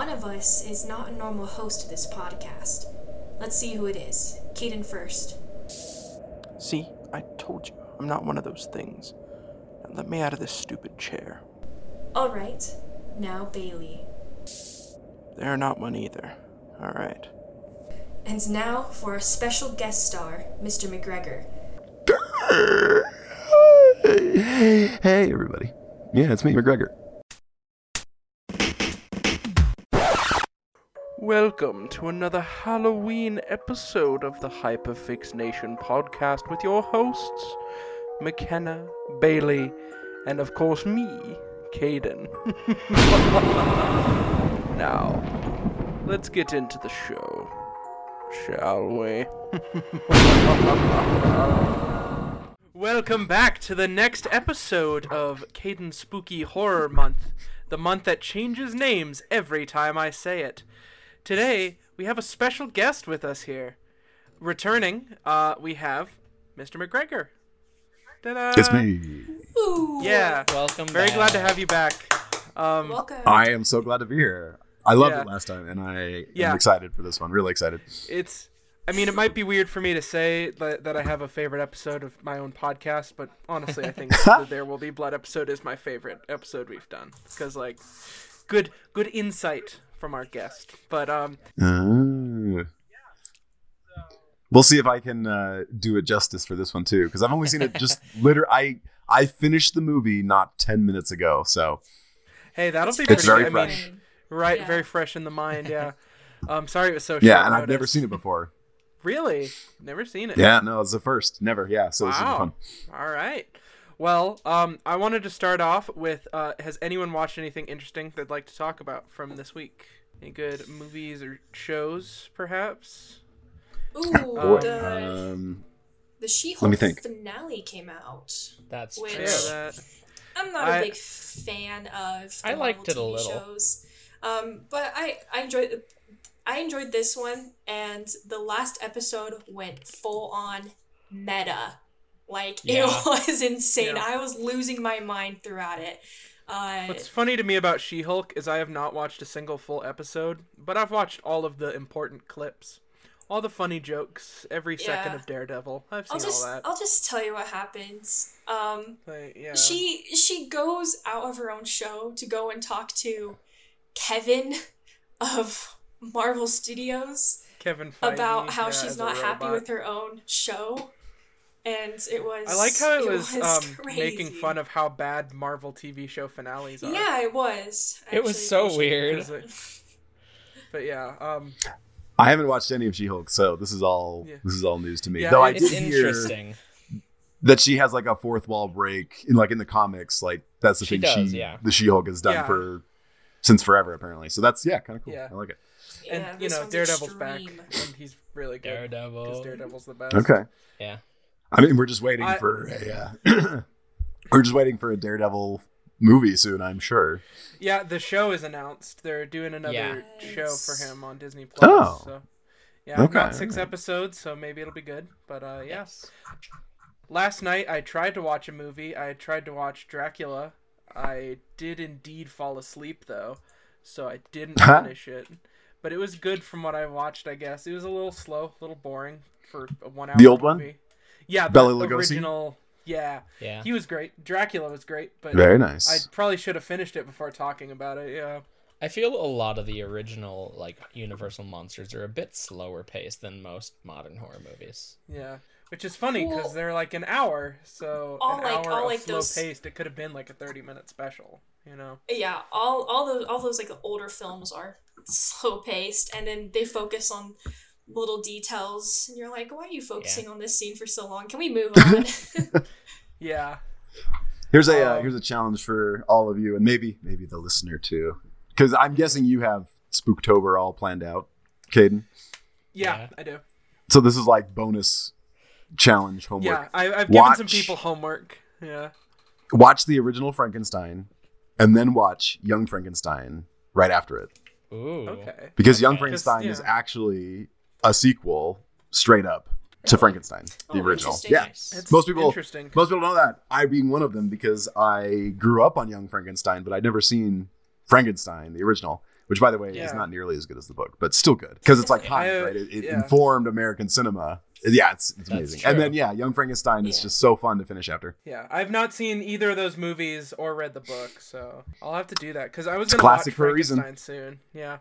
one of us is not a normal host of this podcast. Let's see who it is. Kaden first. See, I told you, I'm not one of those things. Now let me out of this stupid chair. Alright, now Bailey. They're not one either. Alright. And now for our special guest star, Mr. McGregor. Hey, hey, everybody. Yeah, it's me, McGregor. Welcome to another Halloween episode of the Hyperfixnation podcast with your hosts, McKenna, Bailey, and of course me, Kaden. now, let's get into the show, shall we? Welcome back to the next episode of Kaden Spooky Horror Month, the month that changes names every time I say it. Today, we have a special guest with us here. Returning, uh, we have Mr. McGregor. Ta-da! It's me. Ooh. Yeah. Welcome Very back. glad to have you back. Um, Welcome. I am so glad to be here. I loved Yeah. it last time, and I Yeah. am excited for this one. Really excited. it's, I mean, it might be weird for me to say that, that I have a favorite episode of my own podcast, but honestly, I think the There Will Be Blood episode is my favorite episode we've done because, like, good, good insight from our guest. But um, Uh, we'll see if I can uh, do it justice for this one too, because I've only seen it just literally. I I finished the movie not ten minutes ago, so hey, that'll be It's pretty very good. I mean, fresh. right, Yeah. very fresh in the mind. Yeah. Um, sorry it was so short. yeah, and I've never seen it before. Really? Never seen it. Yeah, no, it's the first. Never. Yeah, so this will be Wow. fun. All right. Well, um, I wanted to start off with uh, Has anyone watched anything interesting they'd like to talk about from this week? Any good movies or shows, perhaps? Ooh, Boy. the, Um, the She-Hulk let me think. finale came out. That's Which- true. That. I'm not I- a big fan of I liked Marvel it a TV little. shows, um, but I I enjoyed I enjoyed this one, and the last episode went full on meta. Like Yeah. it was insane. Yeah. I was losing my mind throughout it. Uh, What's funny to me about She Hulk is I have not watched a single full episode, but I've watched all of the important clips. All the funny jokes, every second of Daredevil. I've seen I'll just all that. I'll just tell you what happens. Um, Like, yeah. she she goes out of her own show to go and talk to Kevin of Marvel Studios Kevin Feige, about how yeah, she's not happy with her own show, and it was. I like how it, was, um, making fun of how bad Marvel TV show finales are. Yeah, it was. I It was so weird. It- But yeah, um, I haven't watched any of She-Hulk, so this is all Yeah. this is all news to me. Yeah, Though I it's It's did hear interesting. that she has like a fourth wall break in like in the comics. Like that's the She thing does, she yeah. the She-Hulk has done Yeah. for since forever apparently. So that's yeah, kind of cool. Yeah. I like it. and Yeah, you know one's Daredevil's back, and he's really good Daredevil. Daredevil's the best. Okay. Yeah. I mean, we're just waiting I- for a uh, we're just waiting for a Daredevil movie soon. I'm sure. Yeah, the show is announced. They're doing another Yeah. show for him on Disney Plus. Oh. So yeah, I've got Okay, six alright. episodes, so maybe it'll be good. But uh, yeah. Last night I tried to watch a movie. I tried to watch Dracula. I did indeed fall asleep though, so I didn't finish it. But it was good from what I watched. I guess it was a little slow, a little boring for a one-hour. The old one? Movie. Yeah, the Bela Lugosi? original. Yeah, Yeah. he was great. Dracula was great, but Very nice. I probably should have finished it before talking about it. Yeah. I feel a lot of the original like Universal monsters are a bit slower paced than most modern horror movies. Yeah, which is funny because Well- they're like an hour, so All an like- hour all of like slow those- paced. It could have been like a thirty minute special, you know. Yeah, all all those all those like older films are slow paced, and then they focus on little details, and you're like, why are you focusing on this scene for so long? Can we move on? Yeah, Here's a uh, Um, here's a challenge for all of you, and maybe maybe the listener too, because I'm guessing you have Spooktober all planned out, Kaden. yeah, Yeah. I do. So this is like bonus challenge homework. Yeah, I, I've given some people homework. Yeah, Watch the original Frankenstein, and then watch Young Frankenstein right after it, Ooh. okay. because Young Okay. Frankenstein is actually a sequel straight up to Frankenstein, the Oh, original. interesting. Yeah, It's Most people- interesting. most people know that. I being one of them because I grew up on Young Frankenstein, but I'd never seen Frankenstein, the original, which by the way is not nearly as good as the book, but still good because it's like I- Heinz, right? It, it yeah. informed American cinema. Yeah, it's, it's That's amazing. And then yeah, Young Frankenstein is just so fun to finish after. Yeah, I've not seen either of those movies or read the book, so I'll have to do that because I was gonna watch for a reason. Frankenstein soon. Yeah,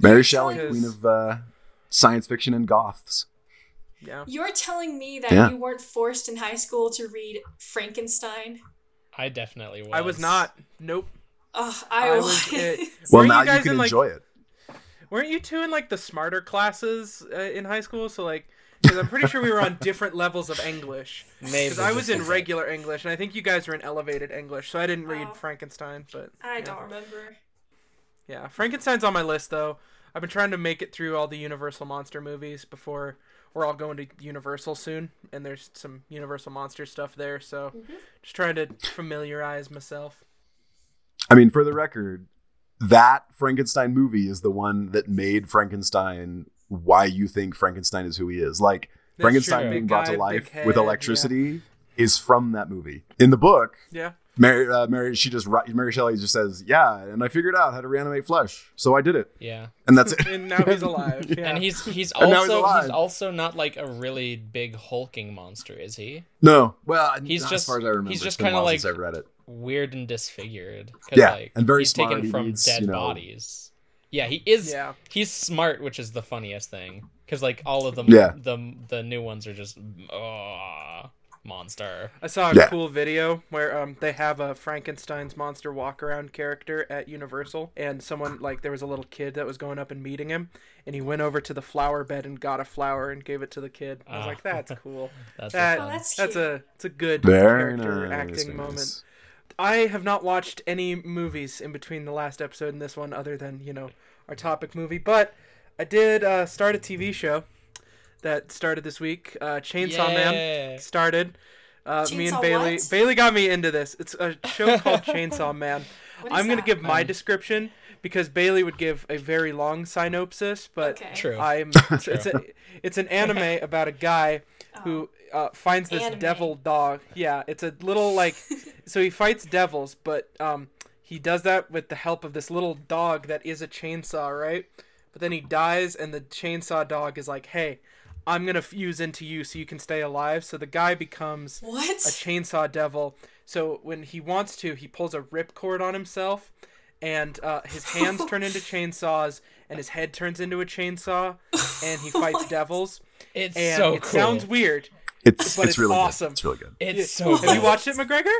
Mary Shelley, queen of uh, science fiction and goths. yeah. You're telling me that Yeah. you weren't forced in high school to read Frankenstein? I definitely was. I was not. Nope. Ugh, I, I was. was. It, Well, now you, guys you can in, like, enjoy it. Weren't you two in like the smarter classes uh, in high school? So like, because I'm pretty sure we were on different levels of English. Maybe Because I was in a bit. regular English, and I think you guys were in elevated English, so I didn't read Oh. Frankenstein. But I yeah. don't remember. Yeah, Frankenstein's on my list though. I've been trying to make it through all the Universal monster movies before we're all going to Universal soon, and there's some Universal monster stuff there. So mm-hmm. just trying to familiarize myself. I mean, for the record, that Frankenstein movie is the one that made Frankenstein why you think Frankenstein is who he is. Like That's Frankenstein true. being Big brought guy, to life big with head, electricity is from that movie. In the book, Yeah, Mary, uh, Mary, she just ri- Mary Shelley just says, "Yeah," and I figured out how to reanimate flesh, so I did it, Yeah. and that's it. and now he's alive. Yeah. And he's he's And now he's also he's also not like a really big hulking monster, is he? no, well, He's not just- as far as I remember. he's just kinda like- I've read it. Weird and disfigured. Yeah, like, and very he's smart. taken He from needs, dead you know- bodies. Yeah, he is. Yeah. He's smart, which is the funniest thing. Because like all of them, Yeah. the the new ones are just oh, monster. I saw a Yeah. cool video where um they have a Frankenstein's monster walk around character at Universal and someone like there was a little kid that was going up and meeting him and he went over to the flower bed and got a flower and gave it to the kid. I was Ah. like, that's cool. That's that, fun. Oh, that's that's a it's a good Very character nice, acting very moment. I have not watched any movies in between the last episode and this one other than, you know, our topic movie, but I did uh, start a TV show that started this week. Uh, Chainsaw Man started. Uh, me and Bailey what? Bailey got me into this. It's a show called Chainsaw Man. What is I'm gonna that? give my Um, description because Bailey would give a very long synopsis, but Okay. True. I'm it's, it's a it's an anime about a guy who uh, finds this Anime. devil dog. Yeah, it's a little like so he fights devils, but um he does that with the help of this little dog that is a chainsaw, right? But then he dies, and the chainsaw dog is like, "Hey, I'm gonna fuse into you so you can stay alive." So the guy becomes What? a chainsaw devil. So when he wants to, he pulls a ripcord on himself, and uh, his hands turn into chainsaws, and his head turns into a chainsaw, and he fights devils. It's And so it cool. sounds weird. It's But it's it's really awesome. good. It's really good. It's so. Have you watched it, McGregor?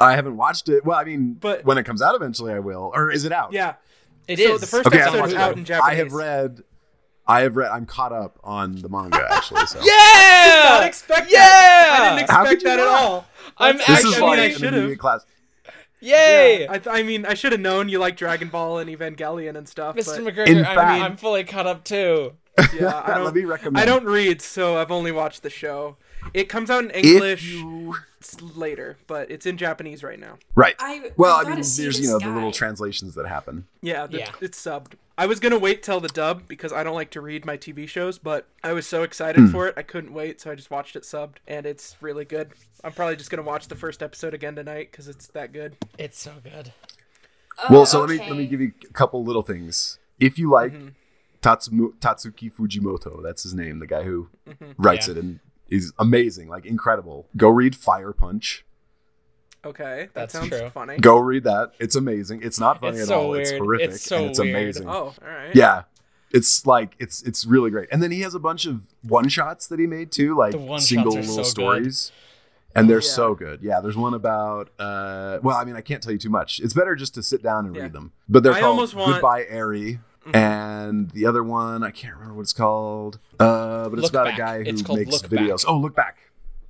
I haven't watched it. Well, I mean, But- when it comes out eventually, I will. Or is it out? Yeah. It so is. the first Okay, I episode is out in Japanese. I have read. I have read. I'm caught up on the manga actually. So Yeah. Not expect yeah. that. I didn't expect you that at all. I'm this actually- is I mean, like I an should've. immediate class. Yay. Yeah, I, th- I mean, I should have known you like Dragon Ball and Evangelion and stuff. Mr. But, McGregor, In I'm, fact- I'm fully caught up too. yeah, I don't, me recommend. I don't read, so I've only watched the show. It comes out in English you later, but it's in Japanese right now. right. I Well, I I mean, there's you know the little translations that happen. Yeah, the, Yeah. it's subbed. I was gonna wait till the dub because I don't like to read my TV shows, but I was so excited for it, I couldn't wait, so I just watched it subbed, and it's really good. I'm probably just gonna watch the first episode again tonight because it's that good. It's so good. Oh, well, so let me let me give you a couple little things. If you like Mhm. Tatsumu, Tatsuki Fujimoto, that's his name, the guy who writes Yeah. it, and he's amazing, like incredible. Go read Fire Punch. Okay, that That's sounds true. funny. Go read that. It's amazing. It's not funny It's at so all. It's weird. horrific It's so and it's weird. amazing. Oh, all right. Yeah. It's like it's it's really great. And then he has a bunch of one shots that he made too, like The one-shots single are little so good. stories. And they're Yeah. so good. Yeah, there's one about uh well, I mean I can't tell you too much. It's better just to sit down and Yeah. read them. But they're I called almost want- Goodbye Eri. Mhm. And the other one, I can't remember what it's called. Uh but it's Look about Back. a guy who makes Look videos. Back. Oh, look back.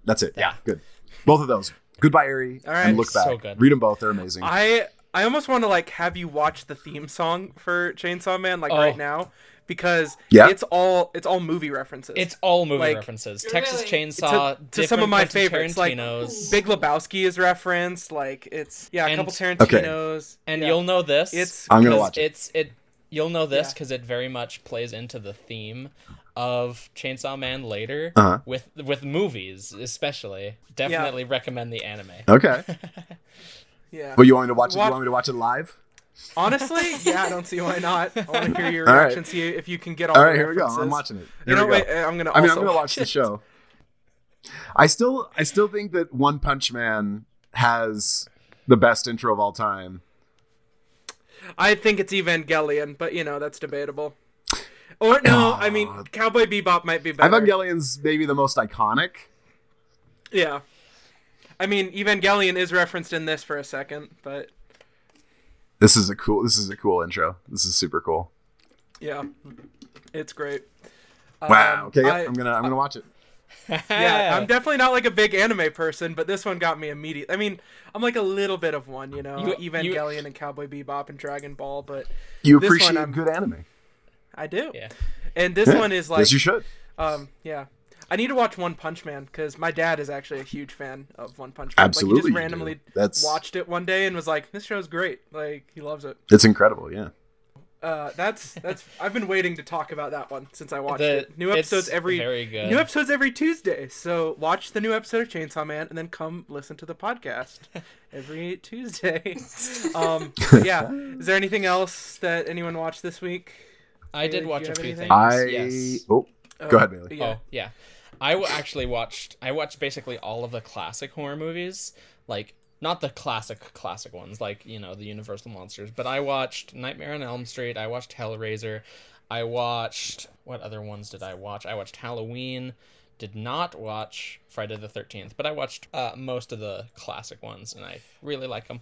That's it. Yeah, Yeah. good. Both of those. Goodbye Eri All right. and Look Back. So good. Read them both. They're amazing. I I almost want to like have you watch the theme song for Chainsaw Man like Oh. right now because Yeah. it's all it's all movie references. It's all movie Like- Texas Really? Chainsaw. To- to some of my Quentin favorites, like- Big Lebowski is referenced. Like it's yeah, a And- couple Okay. Tarantino's. and yeah. you'll know this. It's I'm gonna watch it. It's it. You'll know this Yeah. because it very much plays into the theme of Chainsaw Man later Uh-huh. with with movies, especially. Definitely recommend the anime. Okay. yeah. Well, you want me to watch it? What- You want me to watch it live? Honestly, yeah, I don't see why not. I want to hear your All right. reaction. See if you can get all. All the right, here we go. I'm watching it. You know, we wait, go. I'm gonna. I mean, I'm also gonna watch the show. I still, I still think that One Punch Man has the best intro of all time. I think it's Evangelion, but you know that's debatable. Or no, I mean Cowboy Bebop might be better. Evangelion's maybe the most iconic. Yeah. I mean, Evangelion is referenced in this for a second, but This is a cool. This is a cool intro. This is super cool. yeah, it's great. Wow. Um, Okay, yep, I- I'm gonna, I'm gonna watch it. Yeah, I'm definitely not like a big anime person, but this one got me immediate. I mean, I'm like a little bit of one, you know, You- you- Evangelion and Cowboy Bebop and Dragon Ball, but You This one appreciate I'm- good anime. I do. Yeah. And this Yeah, one is like, yes, you should. um, yeah. I need to watch One Punch Man because my dad is actually a huge fan of One Punch Man. Absolutely, like, he just randomly That's watched it one day and was like, "This show's great." Like he loves it. it's incredible. Yeah. Uh, that's that's. I've been waiting to talk about that one since I watched The- it. New episodes it's every very good. new episodes every Tuesday. So watch the new episode of Chainsaw Man and then come listen to the podcast every Tuesday. um, yeah. Is there anything else that anyone watched this week? I did do watch a few anything? things. I yes. oh, Oh, go ahead, Bailey. Yeah. Oh yeah, I actually watched. I watched basically all of the classic horror movies, like not the classic classic ones, like you know the Universal monsters. But I watched Nightmare on Elm Street. I watched Hellraiser. I watched what other ones did I watch? I watched Halloween. Did not watch Friday the Thirteenth, but I watched uh, most of the classic ones, and I really like them.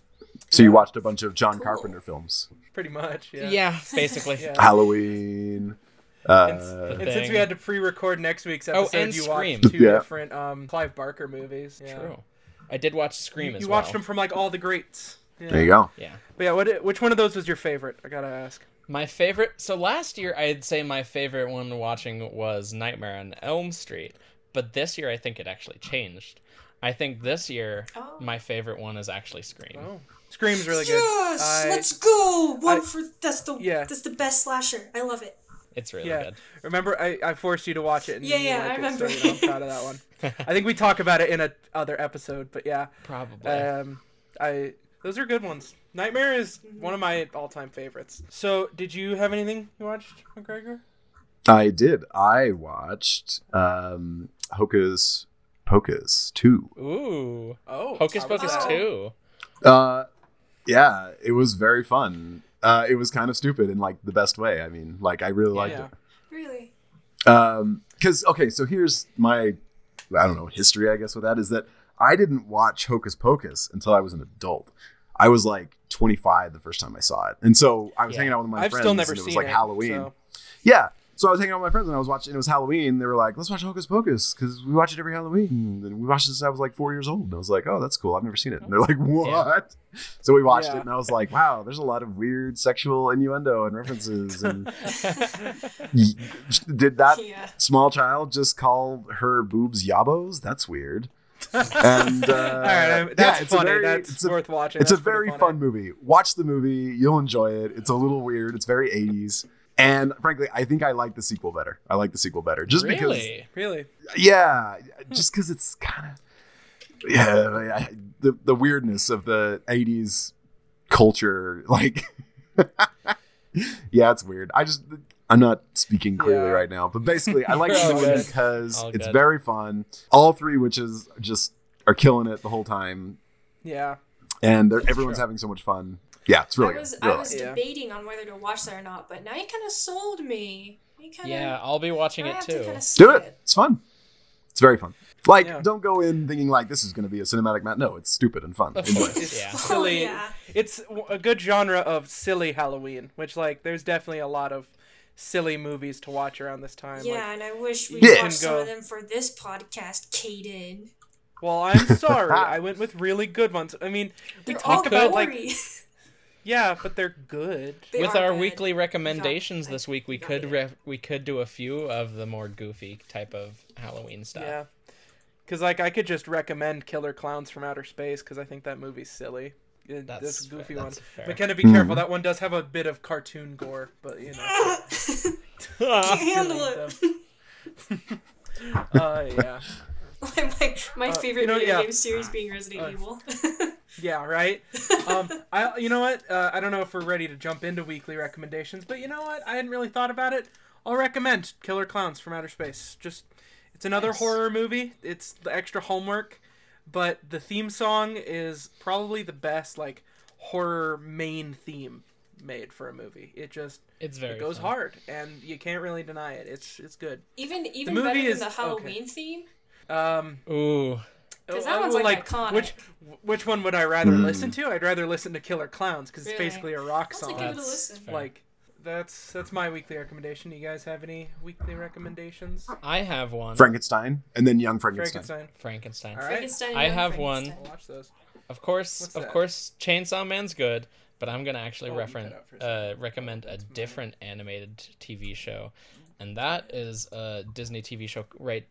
So you watched a bunch of John Carpenter films. Pretty much. Yeah. Yeah, basically. Yeah. Halloween. Uh, And The since we had to pre-record next week's Oh, episode, and you Scream. watched two Yeah. different um, Clive Barker movies. Yeah. True. I did watch Scream You, as you well. watched them from like all the greats. Yeah. there you go. Yeah. But yeah, what, which one of those was your favorite? I gotta ask. My favorite. So last year, I'd say my favorite one watching was Nightmare on Elm Street, but this year I think it actually changed. I think this year Oh. my favorite one is actually Scream. Oh, Scream's really good. Yes, I- let's go. One I- for that's the Yeah. that's the best slasher. I love it. It's really Yeah. good. Remember, I, I forced you to watch it. And Yeah, yeah, liked I it, remember. So, you know, I'm proud of that one. I think we talk about it in a other episode, but yeah, Probably. um, I those are good ones. Nightmare is one of my all-time favorites. So, did you have anything you watched, McGregor? I did. I watched um, Hocus Pocus two. Ooh. Oh, Hocus how was Pocus 2. Uh, yeah, it was very fun. Uh, it was kind of stupid in like the best way. I mean, like I really liked Yeah. Really. it. Um, because okay, so here's my I don't know history. I guess with that is that I didn't watch Hocus Pocus until I was an adult. I was like 25 the first time I saw it, and so I was Yeah. hanging out with my I've friends. still never and it seen like it, Halloween. so- Yeah. So I was hanging out with my friends and I was watching. It was Halloween. They were like, "Let's watch Hocus Pocus" because we watch it every Halloween. And we watched this. since I was like four years old. And I was like, "Oh, that's cool. I've never seen it." And they're like, "What?" So we watched Yeah. it, and I was like, "Wow, there's a lot of weird sexual innuendo and references." And did that Yeah. small child just call her boobs yabos? That's weird. And uh, All right, um, yeah, it's funny. very- that's it's a- worth watching. it's a That's pretty very funny. fun movie. Watch the movie. You'll enjoy it. It's a little weird. It's very 80s. And frankly, I think I like the sequel better. I like the sequel better. Just because, really? Really? yeah, hmm. just because it's kind of, yeah, I- the, the weirdness of the 80s culture. Like, yeah, it's weird. I just, I'm not speaking clearly Yeah. right now, but basically, I like the movie because All it's good. very fun. All three witches just are killing it the whole time. Yeah. And they're, everyone's true. having so much fun. Yeah, it's really I was good. I was like. Yeah. debating on whether to watch that or not, but now you kind of sold me. Kinda, Yeah, I'll be watching I it have too. to kind Do it. It's fun. It's very fun. Like, Yeah. don't go in thinking like this is going to be a cinematic mat. No, it's stupid and fun. Of Enjoy course. it. It's Yeah. Oh, silly. Oh, yeah. It's a good genre of silly Halloween, which like there's definitely a lot of silly movies to watch around this time. Yeah, Like, and I wish we Yeah. watched some of them for this podcast, Kaden. well, I'm sorry. I went with really good ones. I mean, we They're talk all about like gory. Yeah, but they're good. They With our good. weekly recommendations I- this week, we could re- we could do a few of the more goofy type of Halloween stuff. Yeah. Cuz like I could just recommend Killer Clowns from Outer Space cuz I think that movie's silly. Yeah, That's That's a goofy fair- one. that's fair. McKenna, be careful. That one does have a bit of cartoon gore, but you know. Can't handle it. Uh, yeah. my my Uh, favorite you know, video yeah. game series being Resident Uh, Evil. Yeah, right. Um, I you know what? Uh, I don't know if we're ready to jump into weekly recommendations, but you know what? I hadn't really thought about it. I'll recommend Killer Clowns from Outer Space. Just it's another Nice. horror movie. It's the extra homework, but the theme song is probably the best like horror main theme made for a movie. It just It's very it goes fun. hard, and you can't really deny it. It's it's good. Even even movie better is- than the okay. Halloween theme. Um, Ooh, 'Cause oh, that one's, like, iconic. Which which one would I rather Hmm. listen to? I'd rather listen to Killer Clowns because it's basically a rock I'll song. take That's like that's that's my weekly recommendation. Do You guys have any weekly recommendations? I have one. Frankenstein, and then Young Frankenstein. Frankenstein. Frankenstein. All right. Frankenstein I Young have one. I'll watch those. Of course, What's of that? course, Chainsaw Man's good, but I'm gonna actually Oh, reference cut out for a uh, recommend a different animated TV show, and that is a Disney TV show right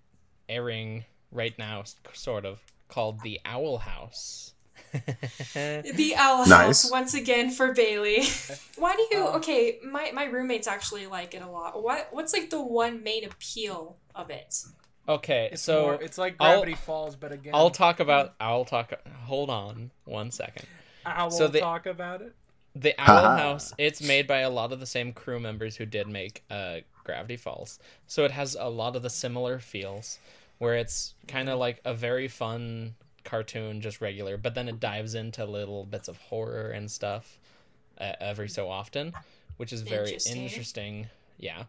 airing right now, sort of called The Owl House. The Owl Nice. House once again for Bailey. Why do you? Um, okay, my my roommates actually like it a lot. What what's like the one main appeal of it? okay, It's so more, it's like I'll- Gravity Falls, but again, I'll talk about. I'll talk. Hold on one second. I will so the- talk about it. The Owl Haha. House, it's made by a lot of the same crew members who did make uh, Gravity Falls. So it has a lot of the similar feels, where it's kind of like a very fun cartoon, just regular, but then it dives into little bits of horror and stuff uh, every so often, which is very Interesting. interesting. Yeah.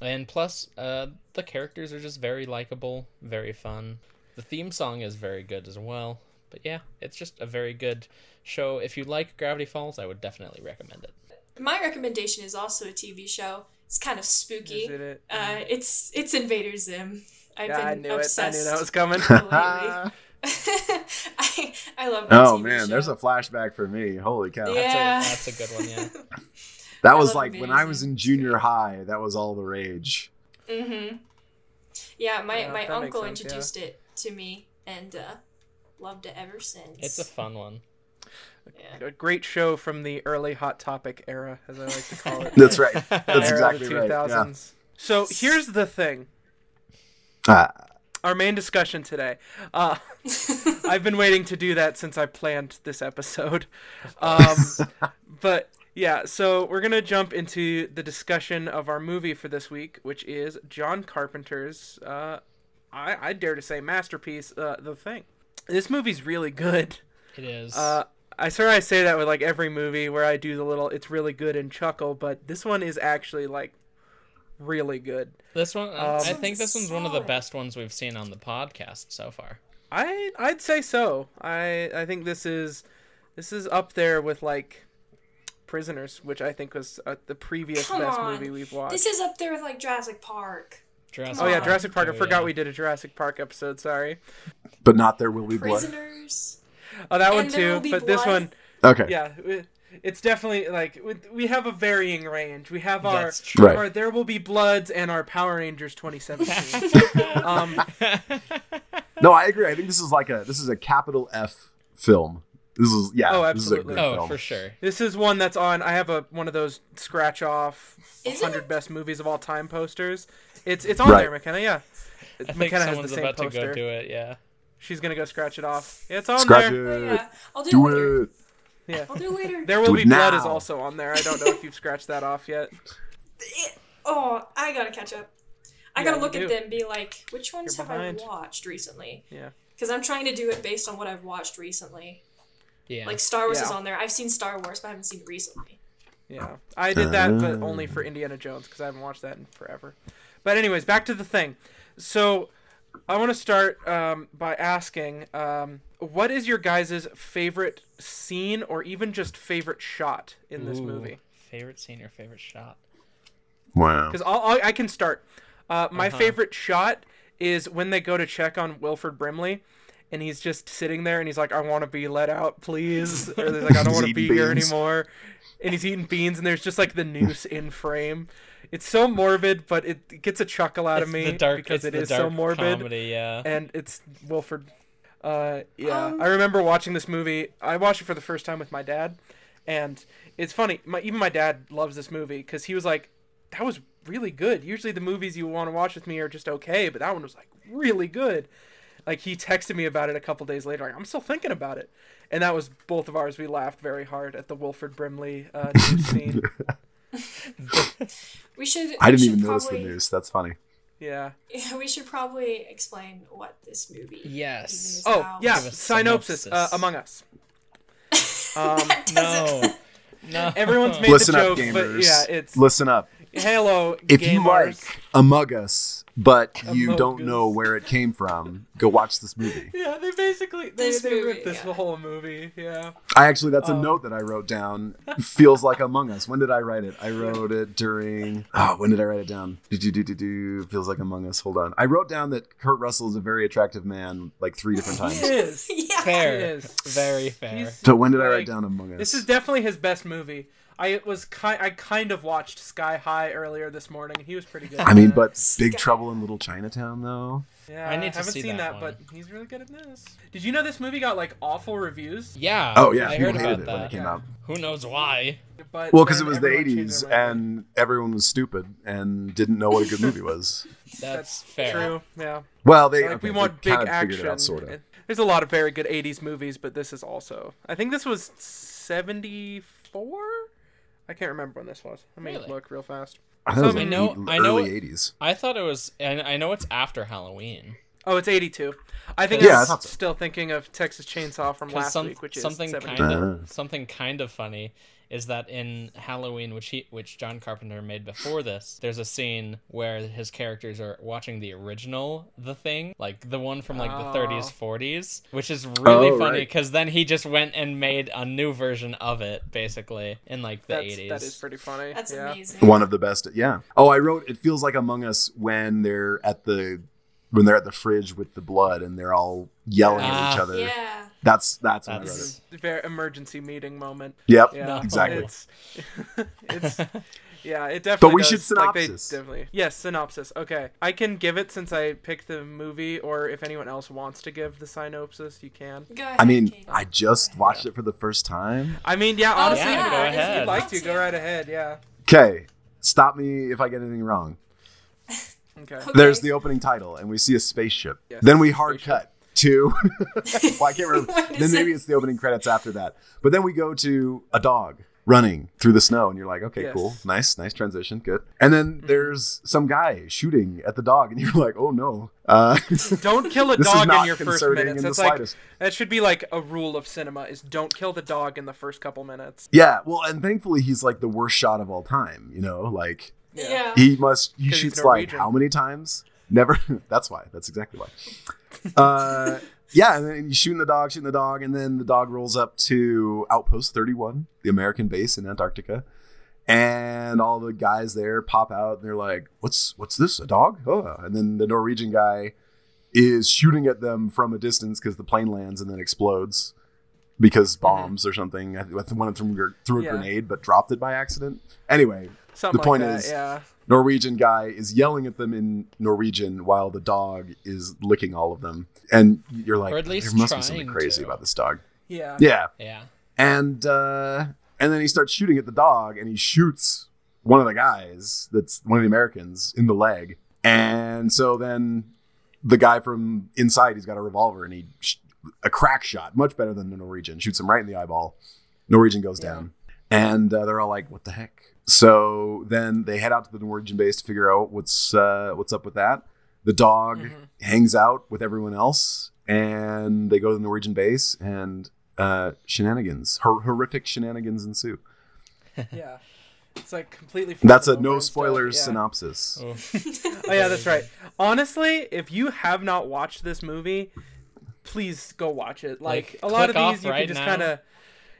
And plus, uh, the characters are just very likable, very fun. The theme song is very good as well. But yeah, it's just a very good show. If you like Gravity Falls, I would definitely recommend it. My recommendation is also a TV show. It's kind of spooky. Is it it? Uh, it's it's Invader Zim. I've yeah, I been knew it. I obsessed knew that was coming. I I love that oh TV man, show. there's a flashback for me. Holy cow. Yeah. That's a, that's a good one, yeah. That I was love like when I was in junior high, that was all the rage. Mm-hmm. Yeah, my, Yeah, my uncle sense, yeah. introduced it to me and uh, loved it ever since. It's a fun one. yeah. a great show from the early Hot Topic era, as I like to call it. That's right. That's Era the exactly right. Yeah. 2000s. So here's the thing. Ah, Our main discussion today. Uh, I've been waiting to do that since I planned this episode. Um, but yeah, so we're gonna jump into the discussion of our movie for this week, which is John Carpenter's, uh, I I dare to say masterpiece, uh, The Thing. This movie's really good. It is. Uh, I swear I say that with like every movie where I do the little "it's really good" and chuckle, but this one is actually like really good. this one, I- um, I think this one's one of the best ones we've seen on the podcast so far. I I'd say so. I I think this is this is up there with like Prisoners, which I think was uh, the previous Come best on. movie we've watched. This is up there with like Jurassic Park. Jurassic oh yeah, on. Jurassic Park. I Oh, forgot yeah. we did a Jurassic Park episode. Sorry. but not there will be blood. Prisoners. Oh, that one And There Will too. Be But this one, Okay. yeah, it- it's definitely like we- we have a varying range. We have our That's true. Right. our There Will Be Bloods and our Power Rangers 2017. um, No, I agree. I think this is like a this is a capital F film. This is yeah. Oh, This is a absolutely. good oh, film. for sure. This is one that's on. I have a one of those scratch off 100 it? best movies of all time posters. It's it's on Right. there, McKenna. Yeah, I think McKenna has the someone's same about poster. to go do it, yeah. She's gonna go scratch it off. It's on Scratch there. Oh, it. yeah. I'll do, Do it later. It. Yeah. I'll do it later. There will Do be it blood is also on there. I don't know if you've scratched that off yet. It- oh, I gotta catch up. I Yeah, gotta you look do. at them and be like, which ones You're have behind. I watched recently? Yeah. Because I'm trying to do it based on what I've watched recently. Yeah. Like Star Wars is on there. I've seen Star Wars, but I haven't seen it recently. Yeah, I did that, but only for uh. Indiana Jones because I haven't watched that in forever. But anyways, back to the thing. So I want to start um, by asking, um, what is your guys' favorite scene or even just favorite shot in this Ooh, movie? Favorite scene or favorite shot? Wow. Because I'll, I'll, I can start. Uh, my Uh-huh. favorite shot is when they go to check on Wilford Brimley. And he's just sitting there, and he's like, "I want to be let out, please." Or he's like, "I don't want to eating be here anymore." And he's eating beans, and there's just like the noose in frame. It's so morbid, but it gets a chuckle out of me the dark, because it's it the is dark so morbid comedy, yeah. and it's Wilford. Uh, yeah, Um, I remember watching this movie. I watched it for the first time with my dad, and it's funny. My, even my dad loves this movie because he was like, "That was really good." Usually, the movies you want to watch with me are just okay, but that one was like really good. Like he texted me about it a couple days later. Like, I'm still thinking about it, and that was both of ours. We laughed very hard at the Wilford Brimley uh, noose scene. We should. I didn't should even notice the noose. That's funny. Yeah. Yeah, we should probably explain what this movie. Yes. is Oh about. yeah. Give a Synopsis. Uh. Among Us. Um, No. No. everyone's made Listen the up, joke, but gamers. yeah, it's Listen up. Halo. If you gamers. like Among Us, but you Among don't know where it came from, go watch this movie. Yeah, they basically they, This they movie, ripped this yeah. whole movie. Yeah. I actually, that's a Um, note that I wrote down. Feels like Among Us. When did I write it? I wrote it during. Oh, when did I write it down? Do do do do do. Feels like Among Us. Hold on. I wrote down that Kurt Russell is a very attractive man, like three different He times. is. yeah. Fair. He is. Very fair. He's- So when did I like, write down Among Us? This is definitely his best movie. I was ki- I kind of watched Sky High earlier this morning, and he was pretty good. I mean, in but that. Big Sky. Trouble in Little Chinatown, though. yeah, I need to haven't see seen that that, but he's really good at this. Did you know this movie got like awful reviews? yeah. Oh yeah, I people heard hated about it when it came Yeah. out. Who knows why? But Well, because it was the '80s, and everyone was stupid and didn't know what a good movie was. That's, fair. true. Yeah, Well, they, like okay, we want they big kind of action. out, sort of. There's a lot of very good '80s movies, but this is also. I think this was '74. I can't remember when this was. Let me Really? look real fast. I, thought it was I in know- the I know- '80s. I thought it was, and I know it's after Halloween. Oh, it's 82. I think Yeah, I'm I so. still thinking of Texas Chainsaw from last some, week, which is something 70. kind of uh-huh. something kind of funny is that in Halloween, which he which John Carpenter made before this, there's a scene where his characters are watching the original The Thing, like the one from like Oh. the 30s, 40s, which is really Oh, funny right. because then he just went and made a new version of it, basically in like the That's, 80s. that is pretty funny. That's yeah. amazing. One of the best. Yeah. Oh, I wrote. It feels like Among Us when they're at the when they're at the fridge with the blood and they're all yelling at each Ah. other. Yeah. That's that's when I. That's Very emergency meeting moment. Yep. Yeah, No. Exactly. It's, it's yeah, it definitely. But we does, should like, they synopsis. definitely. Yes, synopsis. Okay, I can give it since I picked the movie, or if anyone else wants to give the synopsis, you can. Go ahead. I mean, Katie. I just watched it for the first time. I mean, yeah, Oh, honestly, yeah, if go you- ahead. If you'd like to, to. go right ahead. Yeah. Okay, stop me if I get anything wrong. Okay. Okay. There's the opening title, and we see a spaceship. Yes, then we hard spaceship. cut to. well, I can't remember. Then maybe it? it's the opening credits after that. But then we go to a dog running through the snow, and you're like, okay, Yes. cool, nice, nice transition, good. And then there's some guy shooting at the dog, and you're like, oh no. Uh, Don't kill a dog in your first minutes. in the That's like slightest. that should be like a rule of cinema: is don't kill the dog in the first couple minutes. yeah, well, and thankfully he's like the worst shot of all time. You know, like Yeah. he must he shoots like how many times? Never. That's why. That's exactly why. Uh, yeah, and then he's shooting the dog, shooting the dog, and then the dog rolls up to Outpost 31, the American base in Antarctica, and all the guys there pop out, and they're like, "What's what's this? A dog?" Oh, and then the Norwegian guy is shooting at them from a distance because the plane lands and then explodes because bombs or something. I think one of them threw threw a Yeah. grenade but dropped it by accident. Anyway, Something The point like that, is- yeah. Norwegian guy is yelling at them in Norwegian while the dog is licking all of them, and you're like, Or at least there must be something crazy to. about this dog. Yeah. Yeah, yeah. and uh, and then he starts shooting at the dog, and he shoots one of the guys that's one of the Americans in the leg, and so then the guy from inside, he's got a revolver, and he sh- a crack shot, much better than the Norwegian, shoots him right in the eyeball. Norwegian goes Yeah. down, and uh, they're all like, "What the heck?" So then they head out to the Norwegian base to figure out what's uh, what's up with that. The dog Mhm. hangs out with everyone else, and they go to the Norwegian base, and uh, shenanigans, hor- horrific shenanigans ensue. Yeah. It's like completely. That's a no spoilers yeah. synopsis. Oh. Oh yeah, that's right. Honestly, if you have not watched this movie, please go watch it. Like, Like, a lot of these, you right can just kind of,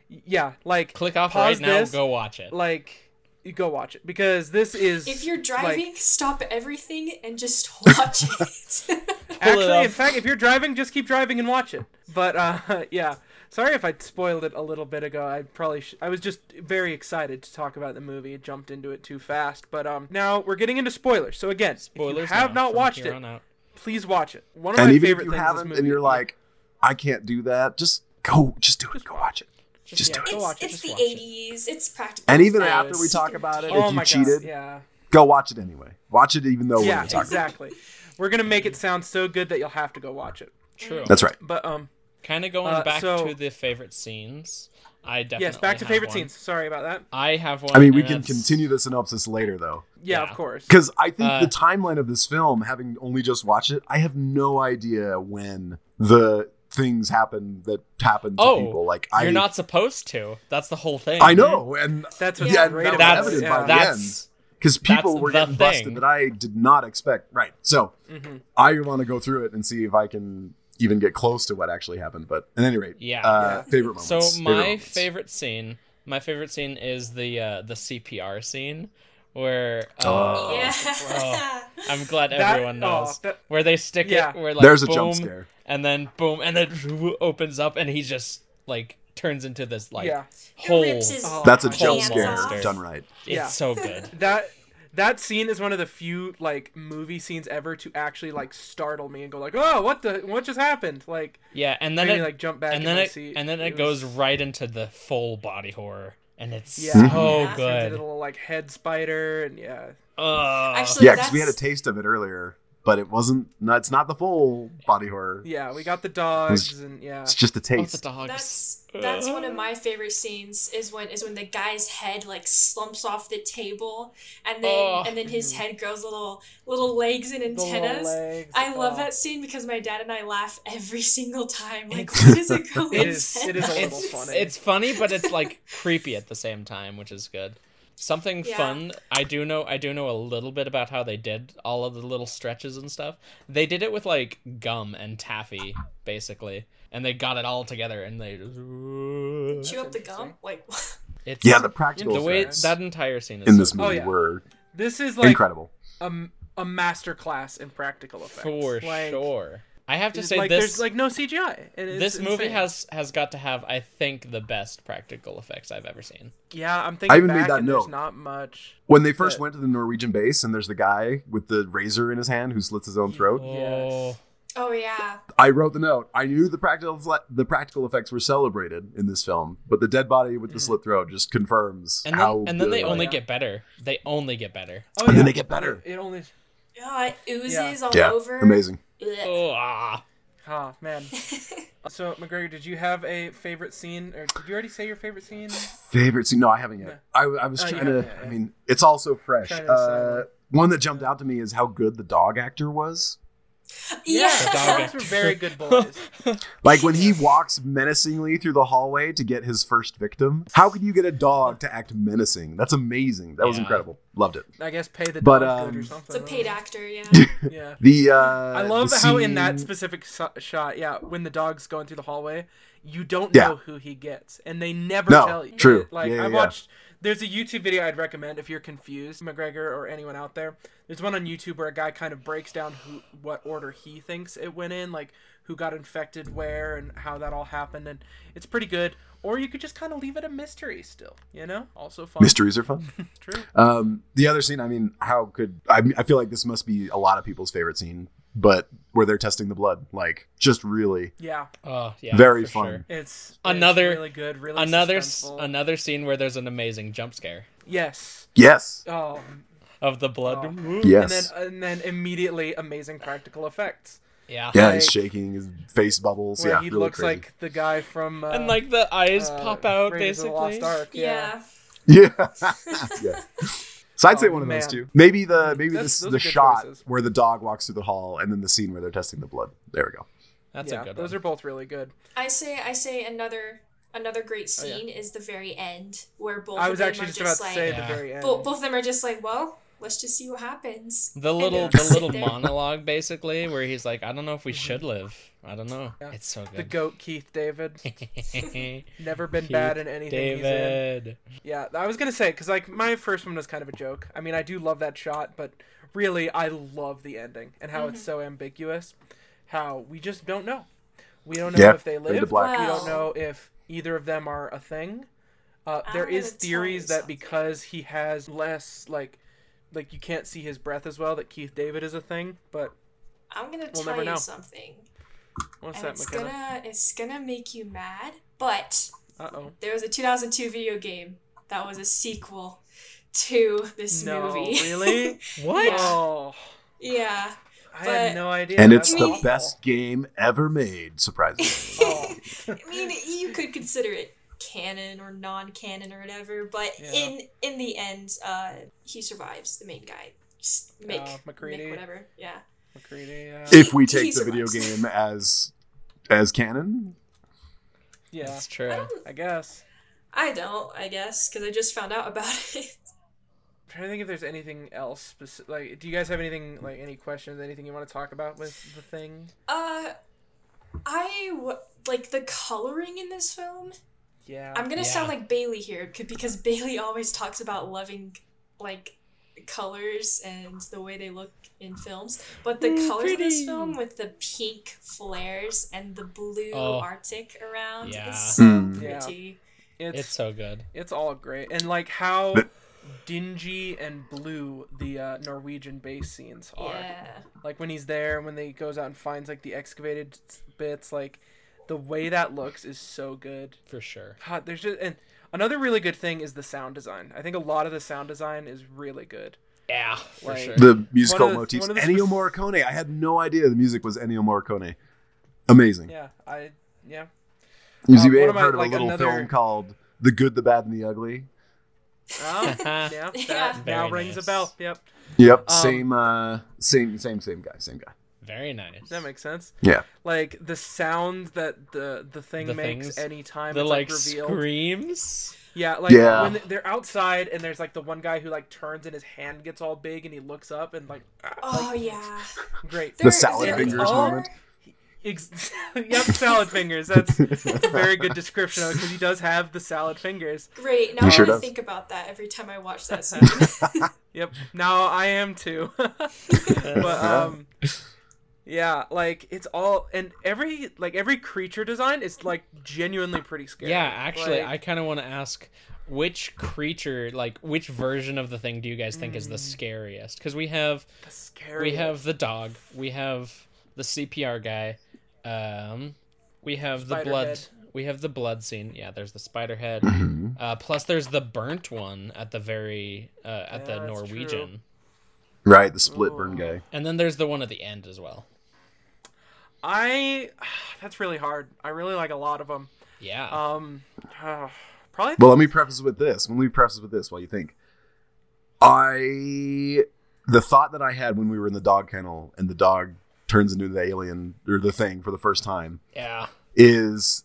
yeah, like Click off pause right now. this, Go watch it. Like, you go watch it because this is. If you're like- driving, stop everything and just watch it. actually, in fact, if you're driving, just keep driving and watch it. But uh, yeah, sorry if I spoiled it a little bit ago. I probably sh- I was just very excited to talk about the movie. Jumped into it too fast. But um, now we're getting into spoilers. So again, if Spoilers you have now, not watched it, please watch it. One of And my even if favorite you things. in this haven't, movie, and you're like, I can't do that, just go, just do it, go watch it. Just yeah, do it. go it's it. it's just the watch it. 80s. It's practical. And even effects. after we talk about it, keep- if Oh you cheated, god! Yeah. go watch it anyway. Watch it even though we're Yeah, gonna talk about it. exactly. We're gonna make it sound so good that you'll have to go watch it. True. That's right. But um, Kind of going Uh, back so- to the favorite scenes. I definitely yes, back to have favorite one. scenes. Sorry about that. I have one. I mean, we can it's- continue the synopsis later, though. Yeah, Yeah. of course. Because I think Uh, the timeline of this film, having only just watched it, I have no idea when the things happen that happen to Oh, people. Like I, You're not supposed to. That's the whole thing. I know, and That's what's Yeah. great that was about That's it. evident by Yeah. the that's because people That's were the getting busted that I did not expect. Right. So Mhm. I want to go through it and see if I can even get close to what actually happened. But at any rate, Yeah. uh, favorite moments. So favorite my moments. favorite scene, my favorite scene is the uh, the CPR scene where uh, Oh. Yeah. oh, I'm glad That- everyone oh, knows that- where they stick Yeah. it. Where like There's a jump scare. and then boom, and then opens up, and he just like turns into this like yeah, whole. his Oh, That's a jump scare off. done right. It's Yeah. so good. that that scene is one of the few like movie scenes ever to actually like startle me and go like, oh, what the what just happened? Like, Yeah, and then made me like jump back and in then my it seat. and then it, was- goes right into the full body horror, and it's Yeah. so Yeah. turns into good. a little like head spider and yeah. Ugh. Actually, Yeah, because we had a taste of it earlier, but it wasn't. No, it's not the full body horror. Yeah, we got the dogs and yeah. It's just a Oh, the taste. dogs. That's that's one of my favorite scenes is when is when the guy's head like slumps off the table and then Oh. and then his head grows little little legs and antennas. legs, I love oh. that scene because my dad and I laugh every single time. Like, It's- why it grow It is. It is a little funny. it's funny, but it's like creepy at the same time, which is good. Something Yeah. fun. I do know. I do know a little bit about how they did all of the little stretches and stuff. They did it with like gum and taffy, basically, and they got it all together, and they just Chew up the gum? Like, It's Yeah, the practical the way effects that entire scene is in so this movie Oh, yeah. were This is like incredible. a, a master class in practical effects. for like, sure. I have to it's say like this there's like no CGI. and it's this movie insane. has has got to have I think the best practical effects I've ever seen. Yeah, I'm thinking I even back made that and there's note. not much. When they first But- went to the Norwegian base, and there's the guy with the razor in his hand who slits his own throat. Oh, oh yeah. I wrote the note. I knew the practical the practical effects were celebrated in this film, but the dead body with the mm-hmm. slit throat just confirms and how. then and then they only yeah. get better. They only get better. Oh And yeah, then they get better. It, it only. Oh, it oozes Yeah. all yeah, over. amazing. Ugh. Oh, ah. Oh man. so McGregor, did you have a favorite scene, or did you already say your favorite scene? Favorite scene? No, I haven't yet. I, I was Oh, you trying to. haven't yet, I yeah. mean, it's all so fresh. Trying to decide Uh, one that jumped out to me is how good the dog actor was. Yeah. the dogs were very good boys. Like when he walks menacingly through the hallway to get his first victim. How could you get a dog to act menacing? That's amazing. That was incredible. Loved it. I guess pay the But, dog good um, or something. It's a paid actor, yeah. Yeah. The uh, I love the how in that specific so- shot, yeah, when the dog's going through the hallway, you don't Yeah. know who he gets, and they never No, tell you. true. Like Yeah, I yeah, watched. There's a YouTube video I'd recommend if you're confused, McGregor or anyone out there. There's one on YouTube where a guy kind of breaks down who, what order he thinks it went in, like who got infected where and how that all happened, and it's pretty good. Or you could just kind of leave it a mystery still, you know? Also fun. mysteries are fun. True. Um, the other scene, I mean, how could I? I feel like this must be a lot of people's favorite scene, but where they're testing the blood, like just really Yeah, Oh, yeah. very fun. sure. it's it's Another- really good, really Another s- suspenseful. another scene where there's an amazing jump scare yes. Yes, Oh, of the blood. Oh. yes, and then and then immediately amazing practical effects. yeah. yeah. like- he's shaking, his face bubbles. Yeah, he really looks crazy. like the guy from uh, And like the eyes uh, pop out Raiders of the basically. Lost Ark. Yeah. Yeah. Yeah, yeah. So I'd say oh, one of those two. Maybe the maybe That's- this those the shot choices. where the dog walks through the hall, and then the scene where they're testing the blood. There we go. That's yeah, a good one. those one. are both really good. I say I say another another great Oh, yeah. scene is the very end where both I of was them actually are just just, about like to say Yeah. the very end. both, both of them are just like, well, let's just see what happens. The little the little monologue basically where he's like, I don't know if we should live. I don't know. Yeah. It's so good. the goat Keith David, never been Keith bad in anything he's in. David. Yeah, I was gonna say because like my first one was kind of a joke. I mean, I do love that shot, but really, I love the ending and how it's so ambiguous. How we just don't know. We don't know Yeah, if they fade to live. black. We don't know if either of them are a thing. Uh, there I'm is gonna tell theories that because he has less like, like you can't see his breath as well, that Keith David is a thing. But I'm gonna We'll tell never you know. something, what's and that, it's McKenna? gonna it's gonna make you mad. But Uh oh. there was a 2002 video game that was a sequel to this No, movie. really? What? Yeah. Oh, yeah, I But- had no idea. and it's the mean- awful. best game ever made, surprisingly. Oh. I mean, you could consider it canon or non-canon or whatever, but Yeah. in in the end, uh, he survives. The main guy, S- Mick, Uh, MacReady. Mick, whatever. Yeah. MacReady, yeah. if we He take the video game as as canon, yeah, That's true. I. I guess. I don't. I guess because I just found out about it. I'm trying to think if there's anything else. Speci- like, do you guys have anything like any questions? Anything you want to talk about with the thing? Uh, I w- like the coloring in this film. Yeah. I'm gonna Yeah. sound like Bailey here because Bailey always talks about loving like colors and the way they look in films. But the Mm, colors in this film with the pink flares and the blue Oh. Arctic around Yeah. is so Mm. Yeah. pretty. it's It's so good. it's all great, and like how dingy and blue the uh, Norwegian base scenes are. Yeah. Like when he's there, when he goes out and finds like the excavated bits, like the way that looks is so good. For sure. God, there's just and another really good thing is the sound design. I think a lot of the sound design is really good. Yeah, for Like- sure. the musical the- motifs. the Ennio spec- Morricone. I had no idea the music was Ennio Morricone. Amazing. Yeah, I yeah. You Uh, may one have of my- heard of like a little another- film called The Good, the Bad, and the Ugly. Oh, yeah, Yeah. that now Very rings a bell. Yep, Yep, Um, same, uh, same, same, same guy, same guy. Very nice. that makes sense. Yeah, Like the sound that the the thing The makes things- anytime the it's like like revealed. screams. Yeah, like Yeah. when they're outside and there's like the one guy who like turns and his hand gets all big and he looks up and like, Oh yeah. great. The salad fingers all- moment. Ex- yep, salad fingers. That's, that's a very good description of it because he does have the salad fingers. Great. Now He I sure does. think about that every time I watch that scene. Yep. Now I am too. but um yeah, like it's all and every like every creature design is like genuinely pretty scary. Yeah, actually, Like, I kind of want to ask which creature, like which version of the thing, do you guys think is the scariest? Because we have the scary. we have the dog, we have the CPR guy, um, we have the blood, head. we have the blood scene. Yeah, there's the spider head. Mhm. Uh, plus, there's the burnt one at the very uh, at Yeah, the that's Norwegian, Right, the split burn guy. and then there's the one at the end as well. I that's really hard. I really like a lot of them. Yeah, Um probably Well, let me preface with this. Let me preface with this while you think. I the thought that I had when we were in the dog kennel and the dog turns into the alien or the thing for the first time yeah, is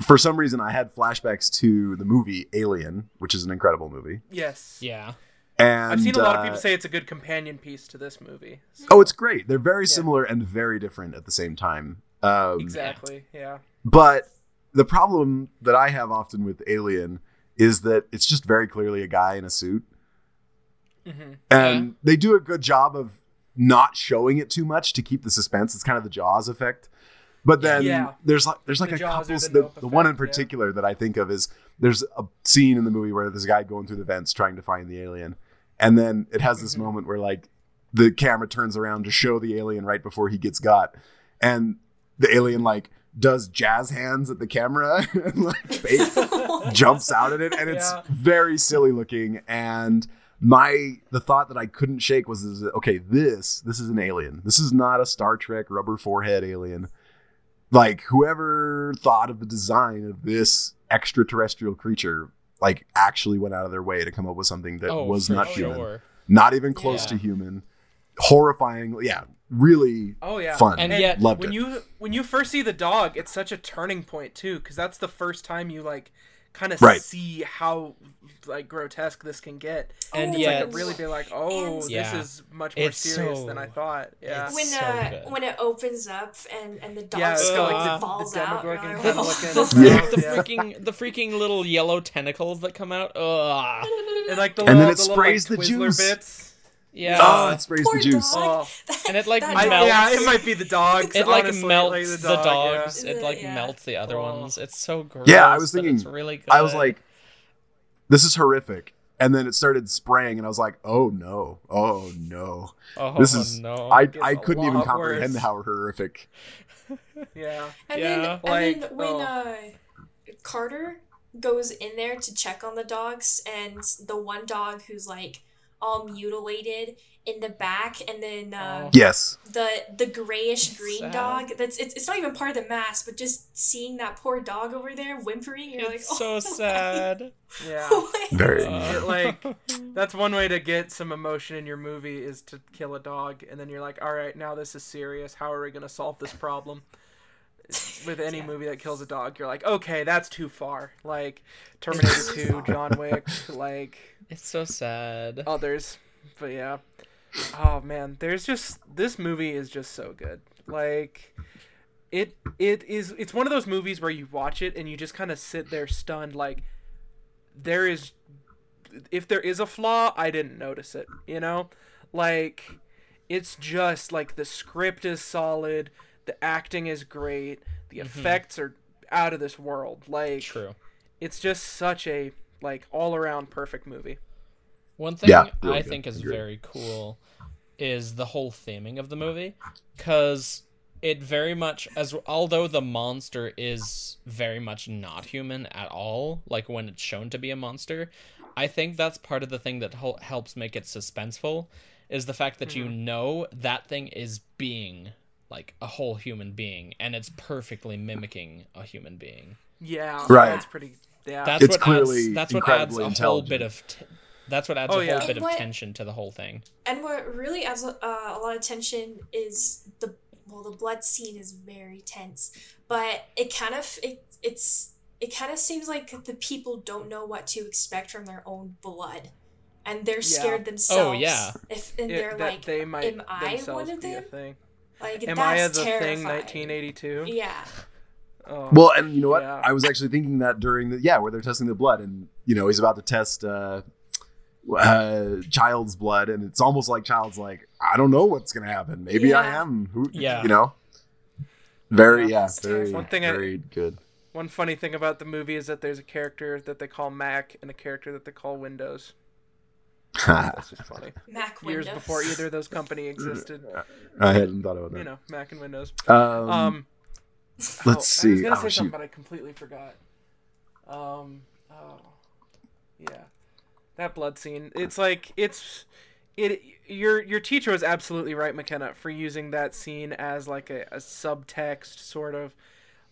for some reason I had flashbacks to the movie Alien, which is an incredible movie. yes. yeah. And I've seen a lot of uh, people say it's a good companion piece to this movie. Oh, it's great. They're very Yeah. similar and very different at the same time. Um, Exactly. Yeah. But the problem that I have often with Alien is that it's just very clearly a guy in a suit. hmm And they do a good job of not showing it too much to keep the suspense. It's kind of the Jaws effect. But then Yeah. there's like there's like The a Jaws couple the the, Nope the one in effect, yeah. particular that I think of is there's a scene in the movie where there's a guy going through the vents trying to find the alien. And then it has this Mhm. moment where like the camera turns around to show the alien right before he gets got. And the alien like does jazz hands at the camera and like fake jumps out at it and it's Yeah. very silly looking and my the thought that I couldn't shake was is okay this this is an alien this is not a Star Trek rubber forehead alien like whoever thought of the design of this extraterrestrial creature like actually went out of their way to come up with something that oh, was not sure. human not even close Yeah. to human horrifying yeah really Oh yeah. fun And yet- loved when it you when you first see the dog, it's such a turning point too, because that's the first time you like kind of Right. see how like grotesque this can get. And Oh, It's like really be like, oh, this Yeah. is much more It's serious so- than I thought. Yeah. it's- when so uh good. when it opens up and and the dog Yeah, it's like, like, the- falls the out. Demogorgon you're like, looking- "Oh." Yeah. the freaking the freaking little yellow tentacles that come out. Ugh. and like the And then it the little, sprays like, the Twizzler juice. bits. Yeah. oh it sprays Poor the juice dog. Oh, And it, like, That I, yeah, it might be the dog. it like honestly, melts like, the, dog, yeah. dogs. It like Yeah. melts the other Oh. ones. It's so gross. Yeah, I was thinking- It's really good. I was like, this is horrific. And then it started spraying, and I was like, oh no, oh no. oh, this is- no. I, gets I a couldn't even comprehend worse. how horrific. yeah. And Yeah, then, like, and then when oh. uh, Carter goes in there to check on the dogs, and the one dog who's like, all mutilated in the back, and then um, Oh. Yes. the the grayish green sad. dog. That's it's, it's not even part of the mask, but just seeing that poor dog over there whimpering, you're It's like, so oh, sad. Yeah. why?" Very. It, like that's one way to get some emotion in your movie is to kill a dog and then you're like all right now this is serious how are we going to solve this problem with any Yeah. movie that kills a dog you're like okay that's too far like terminator 2 john wick like It's so sad. others but yeah oh man there's just this movie is just so good like it it is it's one of those movies where you watch it and you just kind of sit there stunned like there is if there is a flaw i didn't notice it you know like it's just like the script is solid the acting is great the mm-hmm. effects are out of this world like True. it's just such a like all around perfect movie One thing Yeah, really I good. think is Agree. very cool is the whole theming of the movie cuz it very much as although the monster is very much not human at all like when it's shown to be a monster I think that's part of the thing that helps make it suspenseful is the fact that you mm-hmm. know that thing is being like a whole human being and it's perfectly mimicking a human being. yeah Right. that's pretty yeah That's It's what clearly adds, that's what adds a whole bit of t- that's what adds Oh, a yeah. whole And bit of what- tension to the whole thing. And what really adds uh, a lot of tension is the well, the blood scene is very tense, but it kind of it it's it kind of seems like the people don't know what to expect from their own blood, and they're Yeah. scared themselves. Oh yeah. If and it- they're that like, they might am I one of be a them? Thing. like Am that's I a the terrifying. thing 1982? Yeah. Oh. Well, and you know what? Yeah. I was actually thinking that during the yeah, where they're testing the blood, and you know he's about to test uh, uh, Child's blood, and it's almost like Child's like, I don't know what's gonna happen. Maybe I am. Who? Yeah. You know. Very Yeah. yeah, very. One thing I- very good. One funny thing about the movie is that there's a character that they call Mac and a character that they call Windows. That's just funny. Mac Years Windows. before either of those company existed. I hadn't thought about that. You know, Mac and Windows. um, Um, let's oh, I was gonna Oh, say shoot. something, but I completely forgot. Um, oh, yeah, that blood scene. It's like it's it. Your your teacher was absolutely right, McKenna, for using that scene as like a, a subtext, sort of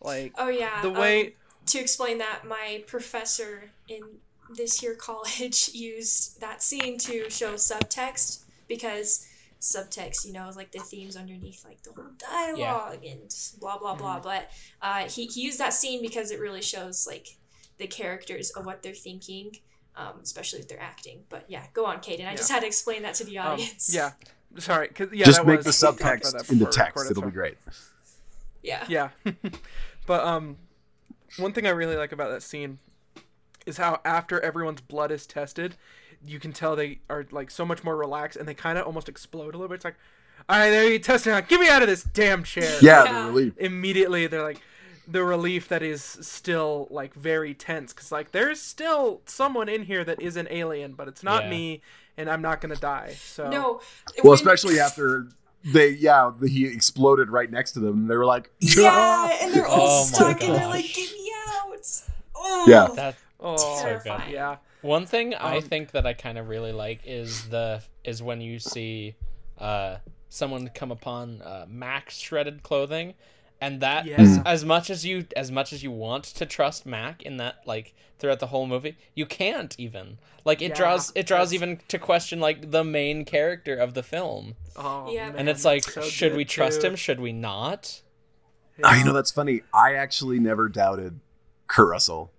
like Oh yeah. the um, way. to explain that, my professor in this year college used that scene to show subtext because subtext, you know, is like the themes underneath like the whole dialogue and blah blah blah. But uh, he he used that scene because it really shows like the characters of what they're thinking, um, especially if they're acting. But yeah, go on, Kaden. I just had to explain that to the um, audience. yeah, sorry. 'cause- yeah, Just that make was- the we talked about subtext that in the text. It'll so- be great. yeah. Yeah. but um one thing I really like about that scene is how after everyone's blood is tested, you can tell they are like so much more relaxed and they kind of almost explode a little bit. It's like, "All right, there you testing out. Get me out of this damn chair." Yeah, Yeah. the relief. Immediately they're like the relief that is still like very tense cuz like there's still someone in here that is an alien, but it's not Yeah. me and I'm not going to die. So No. Well, when- especially after they yeah the, he exploded right next to them. They were like Yeah, ah! and they're all Oh stuck, and they're like, "Get me out!" Oh, Yeah. That oh, so good. Yeah. One thing I Um, think that I kind of really like is the is when you see uh, someone come upon uh, Mac's shredded clothing, and that Yeah. as, Mm. as much as you as much as you want to trust Mac in that like throughout the whole movie, you can't even like it Yeah, draws it draws that's- even to question like the main character of the film, Oh, Yeah. man, and it's like so should we trust too. him? Should we not? Oh, you know that's funny. I actually never doubted Kurt Russell,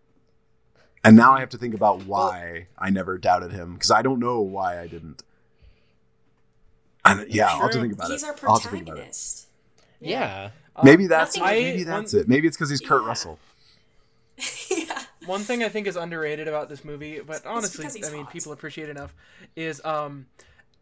and now I have to think about why I never doubted him because I don't know why I didn't. And yeah, I'll have to think about He's it. our I'll have to think about it. protagonist. Yeah. Maybe that's Nothing- maybe I- that's one- it. Maybe it's because he's Kurt Yeah. Russell. yeah. One thing I think is underrated about this movie, but honestly, I mean, hot. people appreciate enough, is um,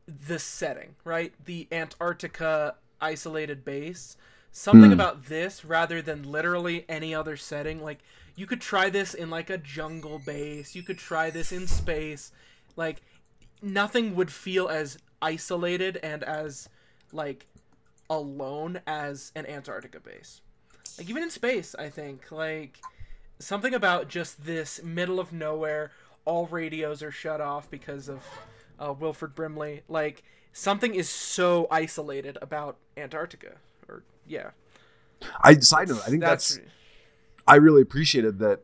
the setting, right? The Antarctica isolated base. Something Hmm. about this, rather than literally any other setting, like you could try this in like a jungle base. You could try this in space. Like nothing would feel as isolated and as like alone as an Antarctica base. Like even in space, I think like something about just this middle of nowhere. All radios are shut off because of uh, Wilford Brimley. Like something is so isolated about Antarctica, or yeah. I side note, I think that's, I really appreciated that.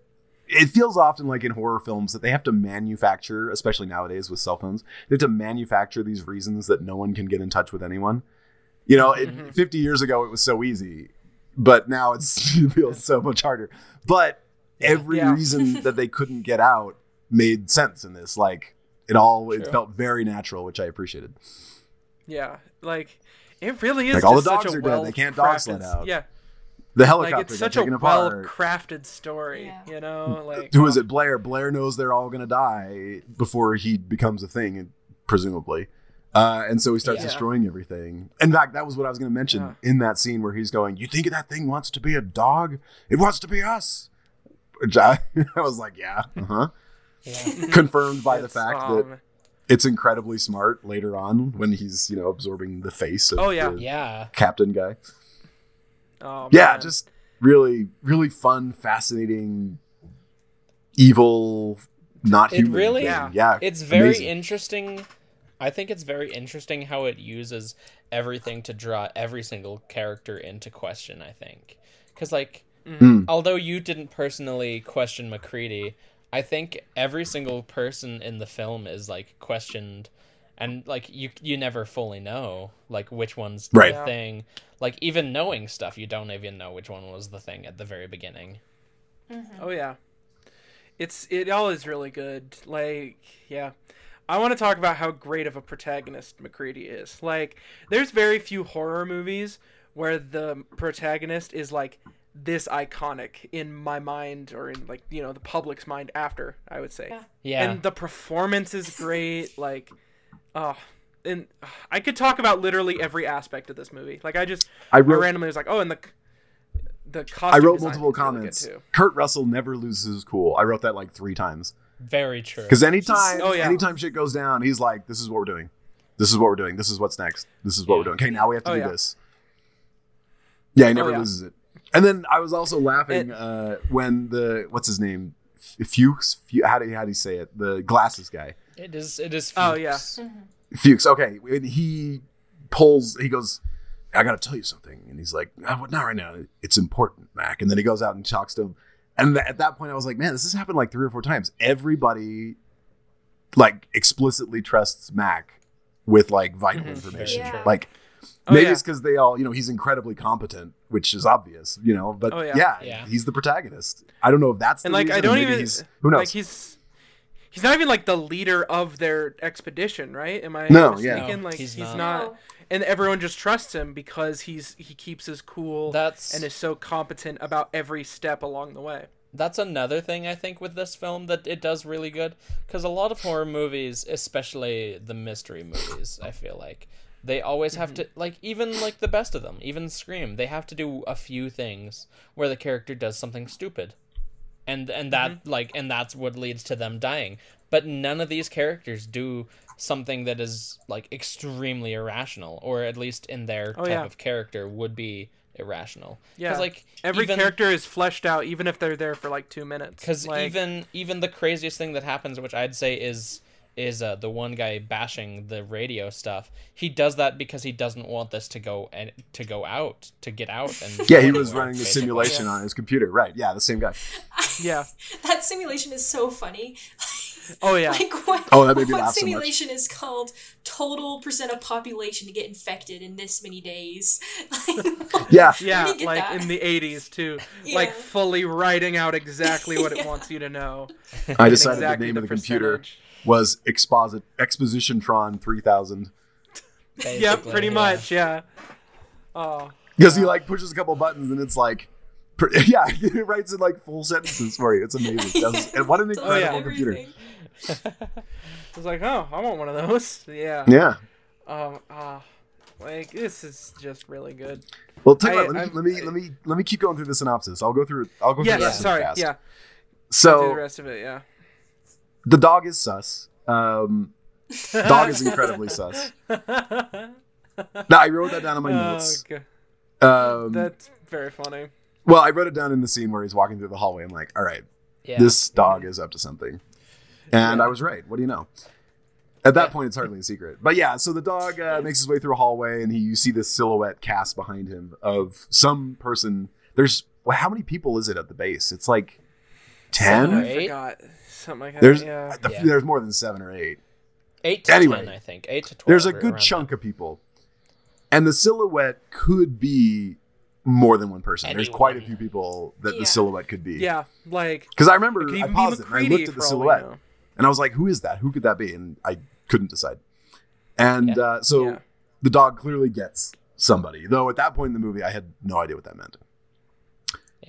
It feels often like in horror films that they have to manufacture, especially nowadays with cell phones, they have to manufacture these reasons that no one can get in touch with anyone. You know, it, Mhm. 50 years ago it was so easy, but now it's, it feels so much harder. But every Yeah. reason that they couldn't get out made sense in this. Like it all, it felt very natural, which I appreciated. yeah, like it really is. Like, all the such dogs a are dead, they can't dog sled well-crafted- out. Yeah, The like helicopter it's got such a taken apart. well-crafted story. Yeah. You know, like Who is it? Blair. Blair knows they're all gonna die before he becomes a thing, presumably. Uh, and so he starts Yeah. destroying everything. In fact, that was what I was going to mention Yeah. in that scene where he's going, "You think that thing wants to be a dog? It wants to be us." Which I, I was like, "Yeah, uh-huh." Yeah. Confirmed by the fact um, that it's incredibly smart later on when he's you know absorbing the face of Oh, yeah. the Yeah. captain guy. Oh, yeah, man. just really, really fun, fascinating, evil, not It human. really- thing. Yeah. yeah. It's very amazing. interesting. I think it's very interesting how it uses everything to draw every single character into question, I think. Cuz like Mm. although you didn't personally question MacReady, I think every single person in the film is like questioned and like you you never fully know like which one's Right. the thing. Like even knowing stuff, you don't even know which one was the thing at the very beginning. Mm-hmm. Oh yeah, it's it all is really good. Like yeah, I want to talk about how great of a protagonist MacReady is. Like there's very few horror movies where the protagonist is like this iconic in my mind or in like you know the public's mind after I would say. Yeah. Yeah. And the performance is great. Like, oh, and uh, I could talk about literally every aspect of this movie. Like I just I I randomly was like, oh, and the the costume I wrote multiple is really comments. Kurt Russell never loses his cool. I wrote that like three times very true. because anytime, Oh, yeah. anytime shit goes down, he's like, "This is what we're doing. This is what we're doing. This is what's next. This is what Yeah. we're doing. Okay, now we have to Oh, do yeah. this." Yeah, he never yeah. loses it. And then I was also laughing It- uh, when the what's his name, F- Fuchs. How do you, how do you say it? The glasses guy. It is it is Oh, yeah. Fuchs. Fuchs. Okay, when he pulls. He goes. I got to tell you something, and he's like, "Ah, "What? Not right now. It's important, Mac." And then he goes out and talks to him. And th- at that point, I was like, "Man, this has happened like three or four times. Everybody, like, explicitly trusts Mac with like vital Mhm. information. Yeah. Like, Oh, maybe yeah. it's because they all, you know, he's incredibly competent, which is obvious, you know. But Oh, yeah. yeah. Yeah. he's the protagonist. I don't know if that's the and like reason, I don't maybe even he's- who knows. like he's he's not even like the leader of their expedition, right? Am I No, yeah. mistaken? No, like he's he's, not. not. And everyone just trusts him because he's he keeps his cool That's and is so competent about every step along the way. that's another thing I think with this film that it does really good because a lot of horror movies, especially the mystery movies, I feel like they always have to mm-hmm. like even like the best of them, even Scream, they have to do a few things where the character does something stupid. And and that mm-hmm. like and that's what leads to them dying. But none of these characters do something that is like extremely irrational or at least in their Oh, type yeah. of character would be irrational. Yeah. like Every even- character is fleshed out, even if they're there for like two minutes. because like, even even the craziest thing that happens, which I'd say is is uh, the one guy bashing the radio stuff. He does that because he doesn't want this to go and to go out to get out and yeah, he was running a basically. simulation on his computer. Right. Yeah, the same guy. yeah, That simulation is so funny. oh yeah, Like what? Oh, that made me what laugh so much. simulation is called total percent of population to get infected in this many days? Yeah. yeah, Let me get like that. in the '80s too, Yeah. like fully writing out exactly what it wants you to know. I decided exactly the name of the computer percentage. Was Exposit Expositiontron 3000 Yep, pretty yeah. much, yeah. Oh, because he like pushes a couple buttons and it's like, yeah, it writes in like full sentences for you. It's amazing. That's- and what an Tells incredible yeah. computer. I was like, oh, I want one of those. Yeah. Yeah. Um. ah, like this is just really good. Well, tell you I- what, let, me, I'm- let me let me let me keep going through the synopsis. I'll go through. I'll go through Yeah. the rest Sorry. of it fast. Yeah. so the rest of it. Yeah. The dog is sus. Um, dog is incredibly sus. Now I wrote that down in my notes. Okay. Um, That's very funny. well, I wrote it down in the scene where he's walking through the hallway. I'm like, all right, Yeah. this dog is up to something, and Yeah. I was right. What do you know? At that Yeah. point, it's hardly a secret. But yeah, so the dog uh, makes his way through a hallway, and he you see this silhouette cast behind him of some person. There's well, how many people is it at the base? It's like Seven or ten. I eight? Forgot something like that. There's yeah. the- Yeah. there's more than seven or eight. Eight to Anyway. ten, I think. Eight to twelve. There's a good around chunk of people, and the silhouette could be more than one person. There's quite a few people that Yeah. the silhouette could be. Yeah, like Because I remember could I paused it and I looked at the for all we silhouette and I was like, "Who is that? Who could that be?" And I couldn't decide. And Yeah. uh, so Yeah. the dog clearly gets somebody. Though at that point in the movie, I had no idea what that meant.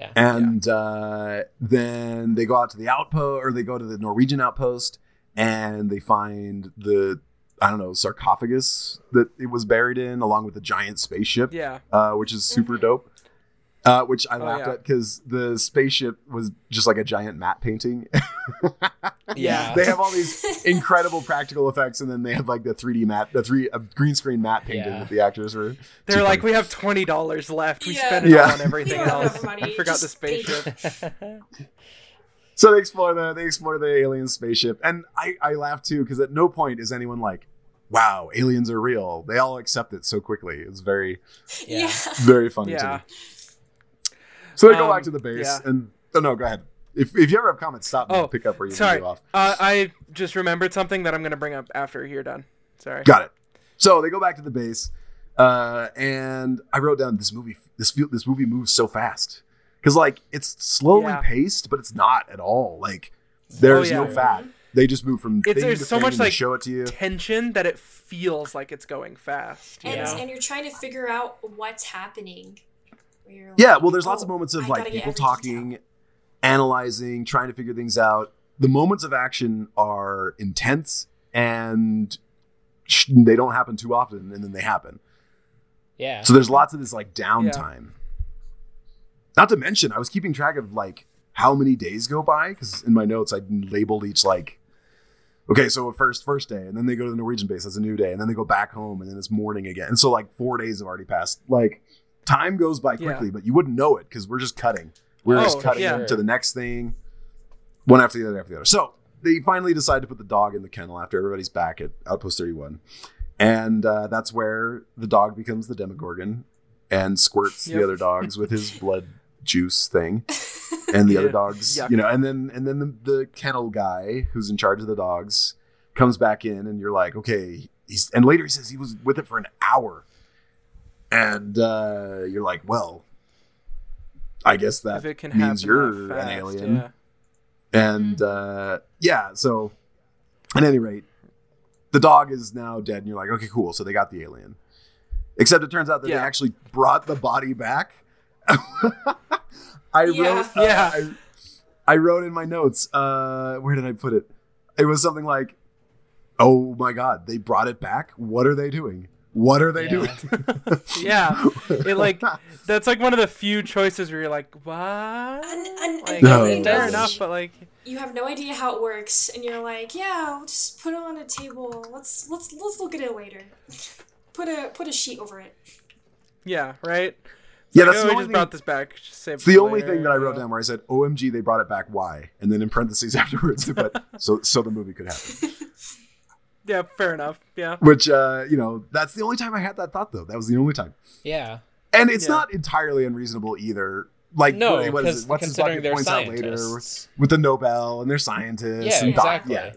Yeah. And uh, then they go out to the outpost, or they go to the Norwegian outpost, and they find the I don't know sarcophagus that it was buried in, along with a giant spaceship, Yeah, uh, which is super Mhm. dope. Uh, which I Oh, laughed yeah. at because the spaceship was just like a giant matte painting. Yeah. they have all these incredible practical effects, and then they have like the 3D matte, the three uh, green screen matte painting Yeah. that the actors were. they're like, funny. we have twenty dollars left. We Yeah. spent it Yeah. on everything We don't have else. money, I forgot the just pay- spaceship. So they explore the they explore the alien spaceship, and I I laugh too because at no point is anyone like, "Wow, aliens are real." They all accept it so quickly. It's very Yeah. Yeah. very funny to me. So they go Um, back to the base, yeah. and oh no, go ahead. If if you ever have comments, stop me. Oh, and pick up where you Sorry, leave off. uh, I just remembered something that I'm gonna bring up after you're done. Sorry. Got it. So they go back to the base, uh, and I wrote down this movie. This feel this movie moves so fast because like it's slowly Yeah. paced, but it's not at all. Like there's Oh, no fat. They just move from It's- there's to so much, like, show it to you. Tension that it feels like it's going fast. you And, know? And you're trying to figure out what's happening. Where you're Yeah, well, there's lots of "Oh, moments of I like people talking, detail." analyzing, trying to figure things out. The moments of action are intense and sh- they don't happen too often, and then they happen. Yeah. So there's lots of this like downtime. Not to mention, I was keeping track of like how many days go by because in my notes I labeled each like. Okay, so first first day, and then they go to the Norwegian base. That's a new day, and then they go back home, and then it's morning again. And so like four days have already passed. Like time goes by Yeah. quickly, but you wouldn't know it because we're just cutting. We're Oh, just cutting yeah. to the next thing, one after the other after the other. So they finally decide to put the dog in the kennel after everybody's back at Outpost 31, and uh, that's where the dog becomes the Demogorgon and squirts Yep. the other dogs with his blood juice thing, and the other dogs, Yuck. you know, and then and then the, the kennel guy who's in charge of the dogs comes back in, and you're like, okay, he's and later he says he was with it for an hour, and uh, you're like, well. I guess that if it can means happen you're that an alien. yeah. And uh, yeah, so at any rate, the dog is now dead, and you're like, okay, cool. So they got the alien. Except it turns out that Yeah. they actually brought the body back. I Yeah. wrote, uh, Yeah. I, I wrote in my notes. Uh, where did I put it? It was something like, "Oh my god, they brought it back. What are they doing? What are they Yeah. doing?" Yeah, it like that's like one of the few choices where you're like, what? And, and, Like, and No. really fair enough, but like, you have no idea how it works, and you're like, yeah, we'll just put it on a table. Let's let's let's look at it later. Put a put a sheet over it. yeah, right. yeah, Like, that's oh, the only just thing. brought this back. Just save It's the for only later, thing that I wrote know? down where I said, "OMG, they brought it back. Why?" And then in parentheses afterwards, but "So, so the movie could happen." Yeah, fair enough. Yeah, Which, uh, you know, that's the only time I had that thought, though. That was the only time, Yeah. and it's Yeah. not entirely unreasonable either. Like, No, what- what is because it? What's his considering bucket they're points out later scientists. with the Nobel and they're scientists. Yeah, and doc- exactly. yeah,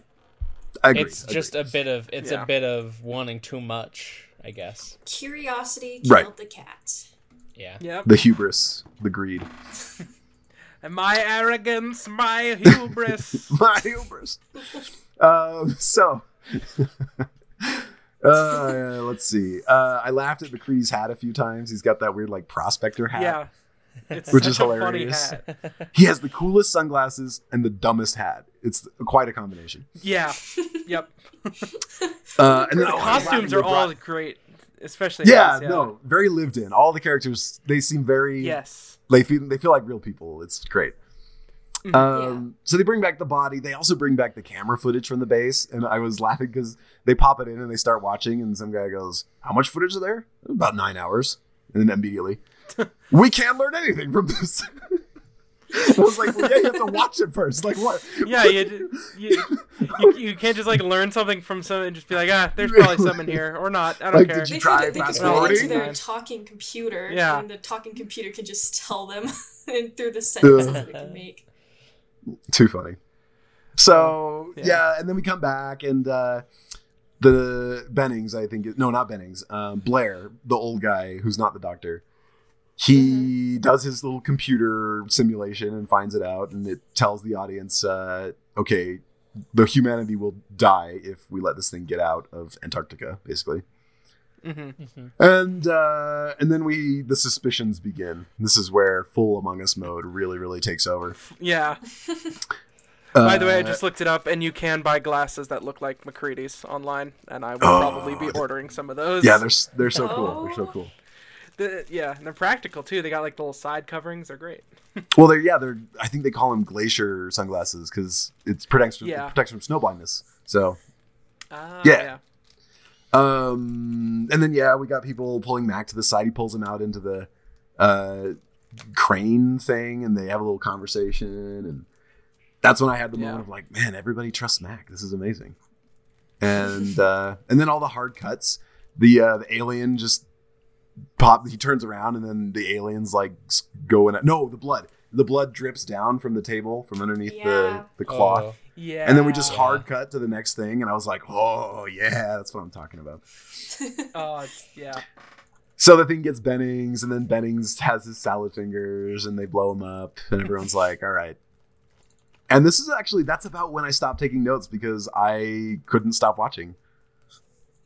I agree. It's agree. just a bit of it's Yeah. a bit of wanting too much, I guess. Curiosity killed Right. the cat. Yeah. yep. the hubris, the greed, And my arrogance, my hubris. my hubris. Um, so. Uh, let's see. Uh, I laughed at McCree's hat a few times. He's got that weird like prospector hat. yeah, it's Which is hilarious. He has the coolest sunglasses and the dumbest hat. It's quite a combination. Yeah, yep. Uh, and The oh, costumes are all brought- great, especially yeah, yeah. no, very lived in. All the characters they seem very Yes. they feel they feel like real people. It's great. Mhm. Um, So they bring back the body. They also bring back the camera footage from the base, and I was laughing because they pop it in and they start watching, and some guy goes, "How much footage is there? About nine hours." And then immediately, we can't learn anything from this. I was like, well, yeah, you have to watch it first. Like what? Yeah, you, you, you, you can't just like learn something from someone and just be like, ah, there's probably something here or not. I don't Like, care. did you They try could, they could fast go into their talking computer, Yeah. and the talking computer could just tell them through the sentences that it can make. Too funny. So Yeah. yeah. and then we come back and uh the Bennings, I think, is- no, not Bennings, um, Blair, the old guy who's not the doctor. He does his little computer simulation and finds it out, and it tells the audience, uh, okay, the humanity will die if we let this thing get out of Antarctica, basically. Hmm And uh, and then we the suspicions begin. This is where full Among Us mode really really takes over. Yeah. By the way, I Uh, just looked it up, and you can buy glasses that look like MacReady's online, and I will Oh, probably be ordering some of those. yeah, they're they're so cool. They're so Oh. cool. The- yeah, and they're practical too. They got like the little side coverings. They're great. Well, they're yeah, they're. I think they call them glacier sunglasses because it's protects Yeah. it protects from snow blindness. So, Ah, Yeah. yeah. Um, and then yeah, we got people pulling Mac to the side. He pulls him out into the uh, crane thing, and they have a little conversation. And that's when I had the Yeah. moment of like, man, everybody trusts Mac. This is amazing. And uh, and then all the hard cuts. The uh, the alien just pop. He turns around, and then the aliens like s- going. No, the blood. The blood drips down from the table from underneath Yeah. the the cloth. Oh, Yeah. And then we just hard cut to the next thing, and I was like, "Oh yeah, that's what I'm talking about." Oh, it's, yeah. So the thing gets Bennings, and then Bennings has his salad fingers, and they blow him up, and everyone's like, "All right." And this is actually that's about when I stopped taking notes because I couldn't stop watching.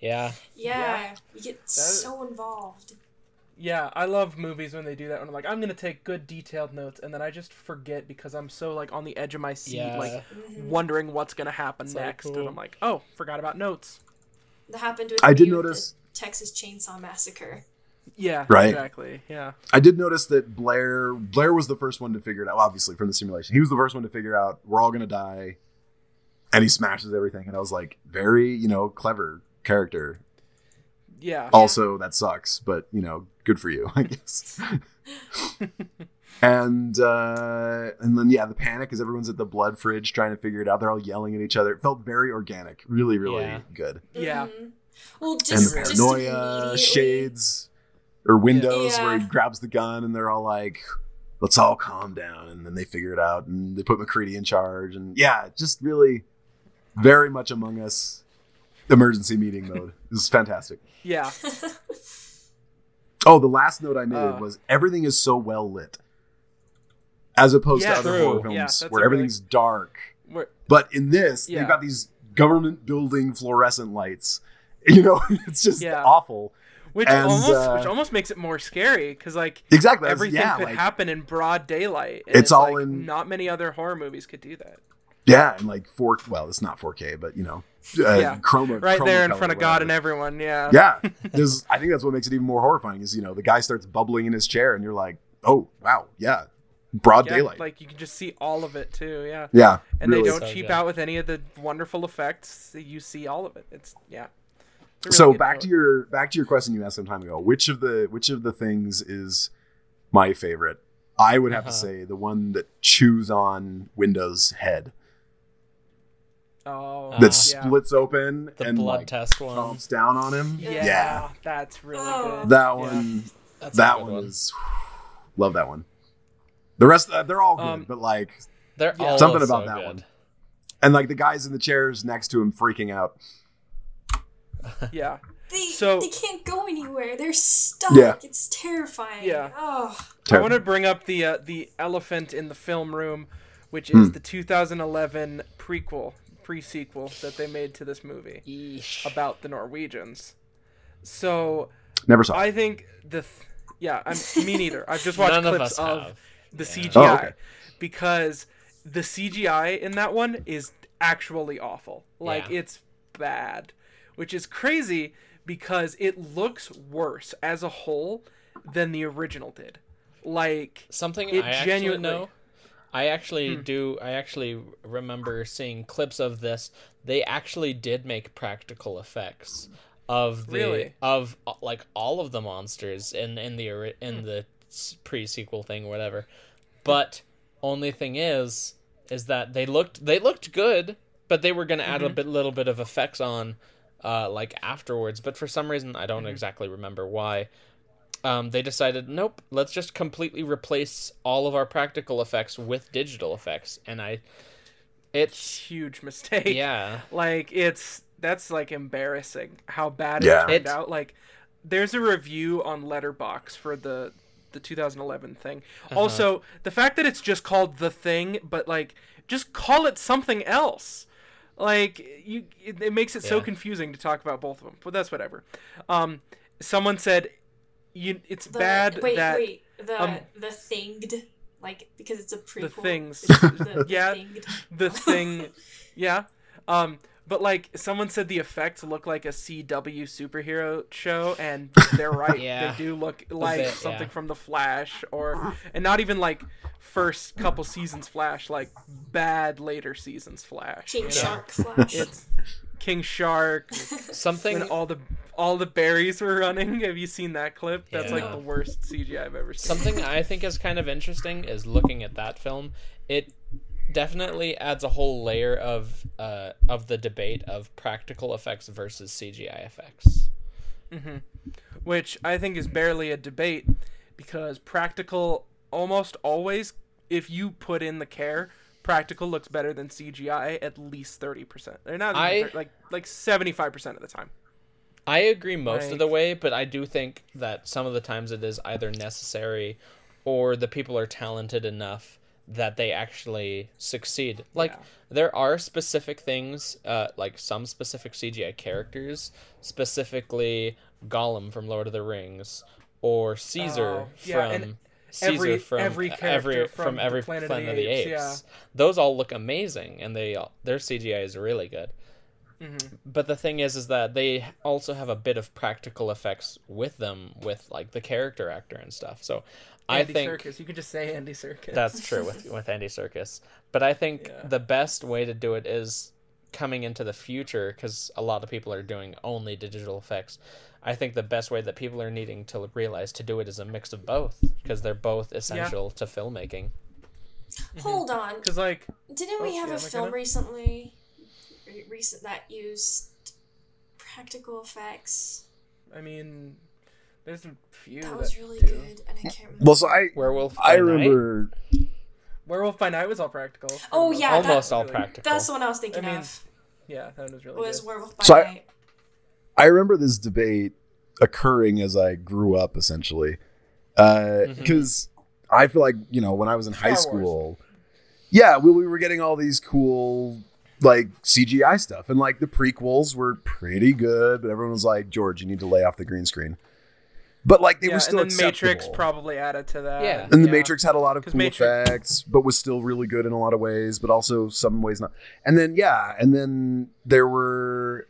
yeah. yeah, you get so involved. Yeah, I love movies when they do that. When I'm like, I'm gonna take good detailed notes, and then I just forget because I'm so like on the edge of my seat, Yeah. like Mhm. wondering what's gonna happen So next, cool. and I'm like, oh, forgot about notes. That happened with I did notice- the Texas Chainsaw Massacre. Yeah, Right. Exactly. Yeah. I did notice that Blair Blair was the first one to figure it out. Obviously, from the simulation, he was the first one to figure out we're all gonna die, and he smashes everything. And I was like, very you know clever character. Yeah. Also, that sucks, but you know, good for you, I guess. and uh, and then yeah, the panic is everyone's at the blood fridge trying to figure it out. They're all yelling at each other. It felt very organic, really, really Yeah. good. Yeah. Mhm. Well, And just, the paranoia immediately- shades or windows Yeah. where he grabs the gun and they're all like, "Let's all calm down," and then they figure it out and they put MacReady in charge. And yeah, just really, very much Among Us emergency meeting mode. This is fantastic. Yeah. Oh, the last note I made Uh. was everything is so well lit, as opposed Yeah, to other true. horror Yeah, films that's where a everything's dark. We're, But in this, Yeah. they've got these government building fluorescent lights. You know, it's just Yeah. awful. which And, almost uh, which almost makes it more scary because like Exactly. that's- everything yeah, could like, happen in broad daylight. and It's all like, in- Not many other horror movies could do that. Yeah, and like four. Well, it's not 4K, but you know, uh, Yeah. chroma Right chroma there in color, front of God and everyone. Yeah. Yeah, there's. I think that's what makes it even more horrifying. Is you know the guy starts bubbling in his chair, and you're like, oh wow, yeah, broad Yeah, daylight. Like you can just see all of it too. Yeah. yeah, And really. they don't So cheap good. out with any of the wonderful effects. You see all of it. It's yeah. It's really so back note. to your back to your question you asked some time ago. Which of the which of the things is my favorite? I would have to Uh-huh. say the one that chews on Windows' head oh, that yeah. splits open The and blood like test one. chomps down on him. Yeah, Yeah. that's really Oh. good. That Yeah. one. That's that good one is love that one. The rest, uh, they're all good, Um, but like, They're Yeah. all Something so about that good. one. and like the guys in the chairs next to him freaking out. Yeah. They, So- they can't go anywhere. They're stuck. Yeah. It's terrifying. Yeah. Oh. I want to bring up the uh, the elephant in the film room, which Hmm. is the 2011 prequel, pre-sequel that they made to this movie Yeesh. about the Norwegians. So Never saw. I think the th- yeah, I'm me neither. I've just watched None clips us of the Yeah. CGI Oh, okay. because the CGI in that one is actually awful. Like Yeah. it's bad, which is crazy because it looks worse as a whole than the original did. Like Something It I actually genuinely- know. I actually Hmm. do. I actually remember seeing clips of this. They actually did make practical effects of the Really? of uh, like all of the monsters in in the in the pre-sequel thing or whatever. But Only thing is, is that they looked they looked good, but they were gonna add a bit little bit of effects on, uh, like afterwards. But for some reason, I don't exactly remember why. Um, they decided, nope, let's just completely replace all of our practical effects with digital effects, and I, it's Huge mistake. yeah, Like it's that's like embarrassing how bad Yeah. it turned It- out. Like there's a review on Letterboxd for the the 2011 thing. Uh-huh. Also, the fact that it's just called the thing, but like just call it something else. Like you, it, it makes it so confusing to talk about both of them. But that's whatever. Um, someone said, "You, it's The, bad wait, that wait. The um, the thinged, like because it's a prequel. things. the, the Yeah. thinged. the thing yeah um but like someone said the effects look like a cw superhero show and they're right Yeah. they do look like bit, something yeah. from the flash or and not even like first couple seasons flash like bad later seasons flash King you know? Shark Flash. it's king shark something when all the all the berries were running have you seen that clip that's like the worst cgi i've ever seen Something I think is kind of interesting is looking at that film. It definitely adds a whole layer of uh, of the debate of practical effects versus CGI effects. which I think is barely a debate because practical almost always, if you put in the care, practical looks better than CGI at least thirty percent. They're not I- 30 like like seventy five percent of the time. I agree most of the way, but I do think that some of the times it is either necessary or the people are talented enough that they actually succeed. Like Yeah. there are specific things, uh, like some specific CGI characters, specifically Gollum from Lord of the Rings or Caesar Oh, yeah, from Caesar every- from every character every from from every Planet Planet, of the the Apes, Apes. yeah. Those all look amazing, and they all, their CGI is really good. Mm-hmm. But the thing is, is that they also have a bit of practical effects with them, with like the character actor and stuff. So I Andy think Serkis. You could just say Andy Serkis. that's true with with Andy Serkis. But I think Yeah. the best way to do it is coming into the future because a lot of people are doing only digital effects. I think the best way that people are needing to realize to do it is a mix of both because they're both essential to filmmaking. Hold on. because like Didn't we Oh, have yeah, a McKenna? film recently, re- recent that used practical effects? I mean, there's a few That that, was really do. good, and I can't remember. Well, so I Werewolf. I by Night, remember Werewolf by Night was all practical. Oh, yeah, part. that- almost all Really- practical. That's the one I was thinking I mean, of. Yeah, that was really Was good. Werewolf by So I- Night. I remember this debate occurring as I grew up, essentially, uh, mm-hmm. because I feel like you know when I was in high Star Wars. school, yeah, we, we were getting all these cool like CGI stuff, and like the prequels were pretty good, but everyone was like, George, you need to lay off the green screen. But like they yeah, were still and then Matrix probably added to that. Yeah. And the Yeah. Matrix had a lot of cool Matrix- effects, but was still really good in a lot of ways, but also some ways not. And then yeah, and then there were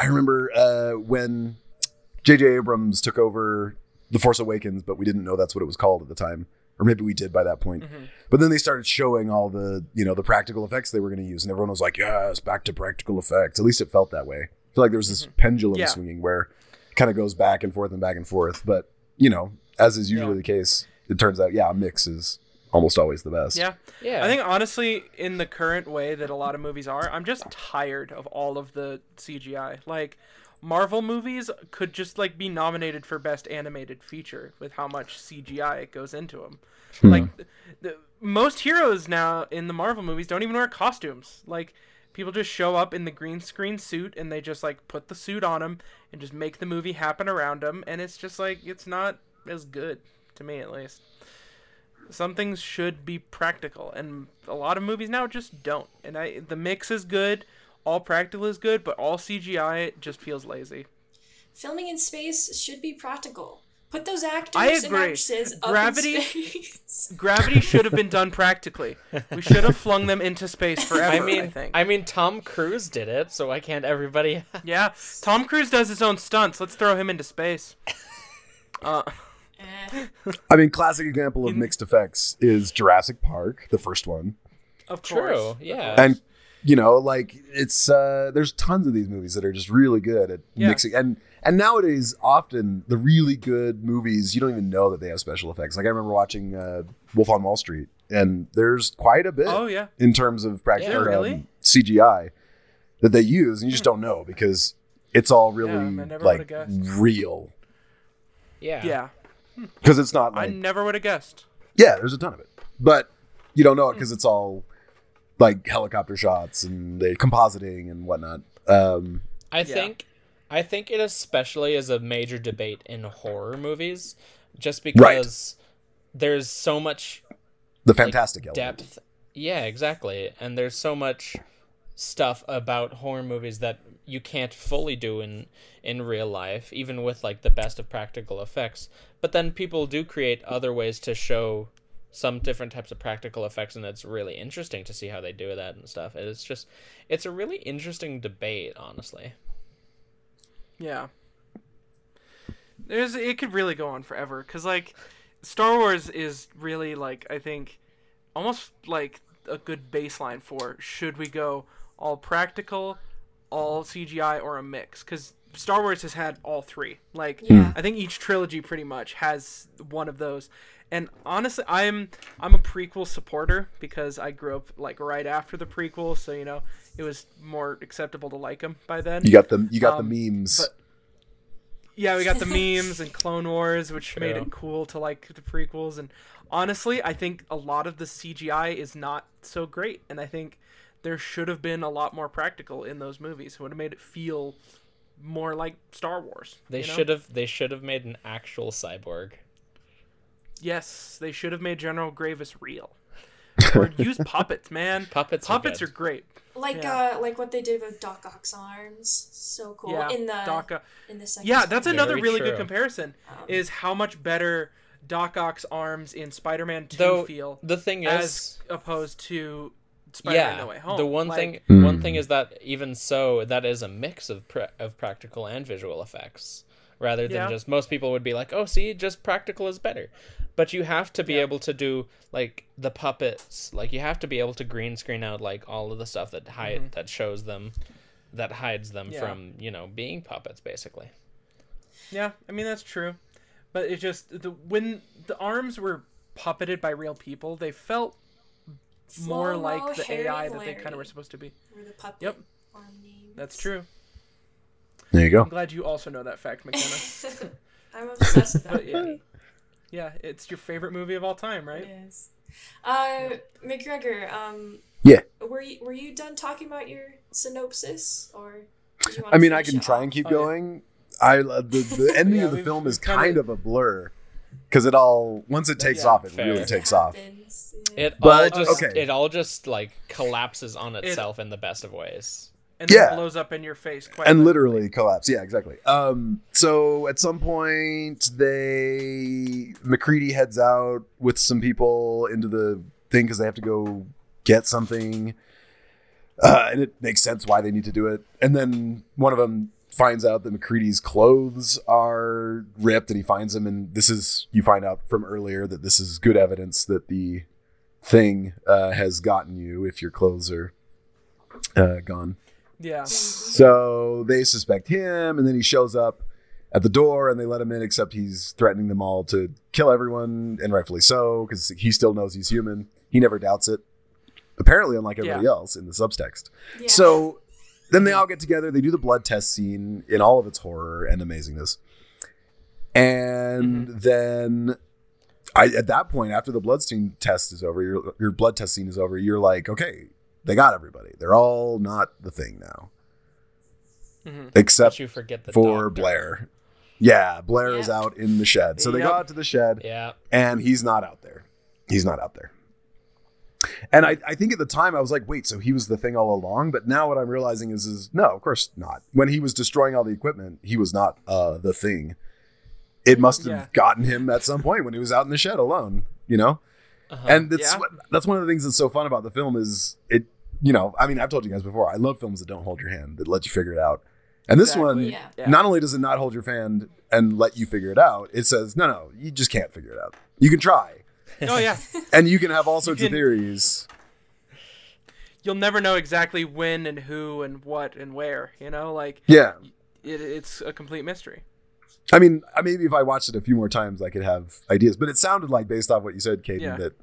I remember uh, when J.J. Abrams took over The Force Awakens, but we didn't know that's what it was called at the time, or maybe we did by that point. Mhm. But then they started showing all the you know the practical effects they were going to use, and everyone was like, "Yes, back to practical effects." At least it felt that way. I feel like there was this pendulum Mm-hmm. Yeah. swinging where it kind of goes back and forth and back and forth. But you know, as is usually Yeah. the case, it turns out, yeah, a mix is almost always the best. Yeah. Yeah. I think honestly, in the current way that a lot of movies are, I'm just tired of all of the CGI. Like Marvel movies could just like be nominated for best animated feature with how much CGI it goes into them. Hmm. Like the, the, most heroes now in the Marvel movies don't even wear costumes. Like people just show up in the green screen suit and they just like put the suit on them and just make the movie happen around them and it's just like it's not as good to me at least some things should be practical and a lot of movies now just don't and i the mix is good all practical is good but all cgi just feels lazy Filming in space should be practical. Put those actors I and agree. actresses up Gravity- in space. gravity should have been done practically we should have flung them into space forever I i, mean, think I mean, Tom Cruise did it, so why can't everybody? yeah tom cruise does his own stunts let's throw him into space uh. I mean, classic example of mixed effects is Jurassic Park, the first one, of course of yeah. and you know, like it's uh there's tons of these movies that are just really good at Yeah. mixing, and and nowadays often the really good movies you don't even know that they have special effects. Like I remember watching uh, Wolf on Wall Street, and there's quite a bit Oh yeah. in terms of practical Yeah, really? um, CGI that they use, and you just don't know because it's all really I never like real Yeah. Yeah. because it's not I never would have guessed. yeah, there's a ton of it, but you don't know it because it's all like helicopter shots and the compositing and whatnot. Um, I Yeah. think I think it especially is a major debate in horror movies just because there's so much the fantastic element. depth. Yeah, exactly. And there's so much stuff about horror movies that you can't fully do in in real life even with like the best of practical effects. But then people do create other ways to show some different types of practical effects and it's really interesting to see how they do that and stuff. It's just it's a really interesting debate, honestly. Yeah. There's it could really go on forever cuz like Star Wars is really like I think almost like a good baseline for should we go all practical, all CGI or a mix cuz Star Wars has had all three. Like Yeah. I think each trilogy pretty much has one of those. And honestly, I'm I'm a prequel supporter because I grew up like right after the prequel, so you know it was more acceptable to like them by then. You got the you got Um, the memes. but- Yeah, we got the memes and Clone Wars, which made it cool to like the prequels. And honestly, I think a lot of the CGI is not so great, and I think there should have been a lot more practical in those movies. It would have made it feel more like Star Wars. They you know? should have they should have made an actual cyborg. Yes, they should have made General Grievous real. or use puppets, man. Puppets are Puppets good. are great. Like Yeah. uh like what they did with Doc Ock's arms. So cool. Yeah, in the Doc- in the second Yeah, that's another Very really true. good comparison. Um, Is how much better Doc Ock's arms in Spider-Man Two Though feel the thing is as opposed to Spider-Man yeah, No Way Home. the one Like, thing Hmm. one thing is that even so that is a mix of pra- of practical and visual effects rather than Yeah. just most people would be like, "Oh, see, just practical is better." But you have to be Yeah. able to do like the puppets, like you have to be able to green screen out like all of the stuff that hide that shows them that hides them Mm-hmm. Yeah. from, you know, being puppets basically. Yeah, I mean that's true, but it just the when the arms were puppeted by real people, they felt more like the Harry, AI and that they kind of were supposed to be. were the puppet Yep. That's true. there you go. I'm glad you also know that fact, McKenna. I'm obsessed with that yeah. yeah, it's your favorite movie of all time, right? It is. Uh, McGregor, um, Yeah. were you were you done talking about your synopsis, or? Did you I wanna mean, I can try off? and keep Oh, yeah. going. I uh, the the ending Yeah, of the film is kinda- of a blur because it all once it takes Yeah, off, it fair. really takes off. Happens, yeah. It But, all just okay. it all just like collapses on itself in the best of ways. And then Yeah. blows up in your face quite and literally. literally collapse. Yeah, exactly. Um, so at some point, they MacReady heads out with some people into the thing because they have to go get something, uh, and it makes sense why they need to do it. And then one of them finds out that MacReady's clothes are ripped, and he finds them. And this is you find out from earlier that this is good evidence that the thing uh, has gotten you if your clothes are uh, gone. Yeah. So they suspect him, and then he shows up at the door, and they let him in. Except he's threatening them all to kill everyone, and rightfully so, because he still knows he's human. He never doubts it. Apparently, unlike everybody Yeah. else in the subtext. Yeah. So then they all get together. They do the blood test scene in all of its horror and amazingness, and then. I, at that point, after the blood scene test is over, your your blood test scene is over. You're like, okay, they got everybody. They're all not the thing now, Mhm. except But you forget the for doctor. Blair. Yeah, Blair is out in the shed. So they Yep. go out to the shed, Yeah. and he's not out there. He's not out there. And I, I think at the time I was like, wait, so he was the thing all along? But now what I'm realizing is, is no, of course not. When he was destroying all the equipment, he was not uh, the thing. It must have Yeah. gotten him at some point when he was out in the shed alone, you know. Uh-huh. And that's Yeah. that's one of the things that's so fun about the film is it. You know, I mean, I've told you guys before. I love films that don't hold your hand, that let you figure it out. And this one, Exactly. Yeah. Yeah. not only does it not hold your hand and let you figure it out, it says, no, no, you just can't figure it out. You can try, Oh yeah. and you can have all sorts of theories. You'll never know exactly when and who and what and where. You know, like Yeah, it, it's a complete mystery. I mean, maybe if I watched it a few more times, I could have ideas. But it sounded like, based off what you said, Kaden, Yeah. that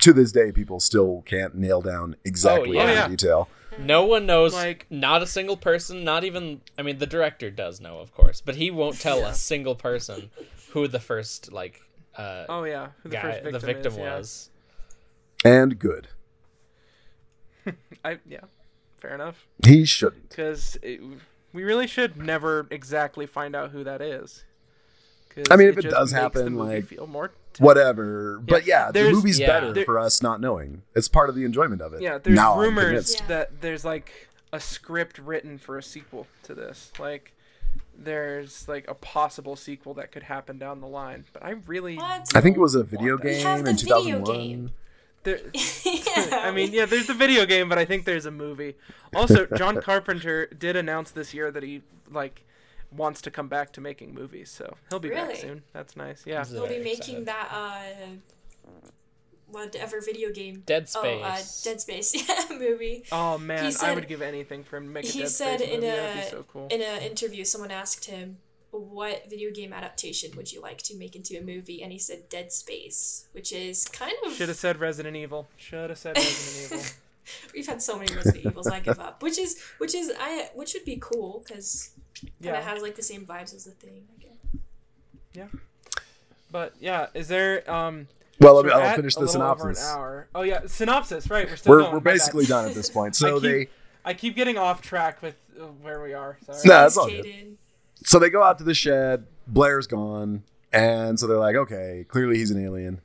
to this day people still can't nail down exactly yeah. every Oh, yeah. detail. No one knows, Like- not a single person, not even. I mean, the director does know, of course, but he won't tell a single person who the first like uh, Oh yeah, who the guy, first victim, the victim is, yeah. was. And good. I yeah, fair enough. He shouldn't. Because we really should never exactly find out who that is. 'Cause I mean, if it just does happen, movie like, feel more. Whatever. But yeah, the movie's yeah. better There- for us not knowing. It's part of the enjoyment of it. Yeah, there's now rumors. Yeah. that there's like a script written for a sequel to this. Like, there's like a possible sequel that could happen down the line. But I really, What? I think it was a video game have the in video 2001. game. There, yeah, I mean, yeah, there's the video game, but I think there's a movie. Also, John Carpenter did announce this year that he like wants to come back to making movies, so he'll be back soon. That's nice. Yeah. Is it- We'll be making excited. that uh, whatever video game. Dead Oh, uh, Space. Dead Space yeah, movie. Oh man, I would give anything for him to make a he Dead said Space in movie. a That'd be so cool. in an interview, someone asked him, "What video game adaptation would you like to make into a movie?" And he said Dead Space, which is kind of Should have said Resident Evil. Should have said Resident Evil. We've had so many Resident Evils, I give up. Which is which is I which would be cool because kind of Yeah. has like the same vibes as the thing. I guess. Yeah. But yeah, is there um? Well, so let I'll finish a the little over an synopsis. hour. Oh yeah, synopsis. Right, we're still We're, going. we're basically done at this point. So I keep- they I keep getting off track with uh, where we are. Sorry. No, that's Jeez, all good. So they go out to the shed. Blair's gone, and so they're like, okay, clearly he's an alien,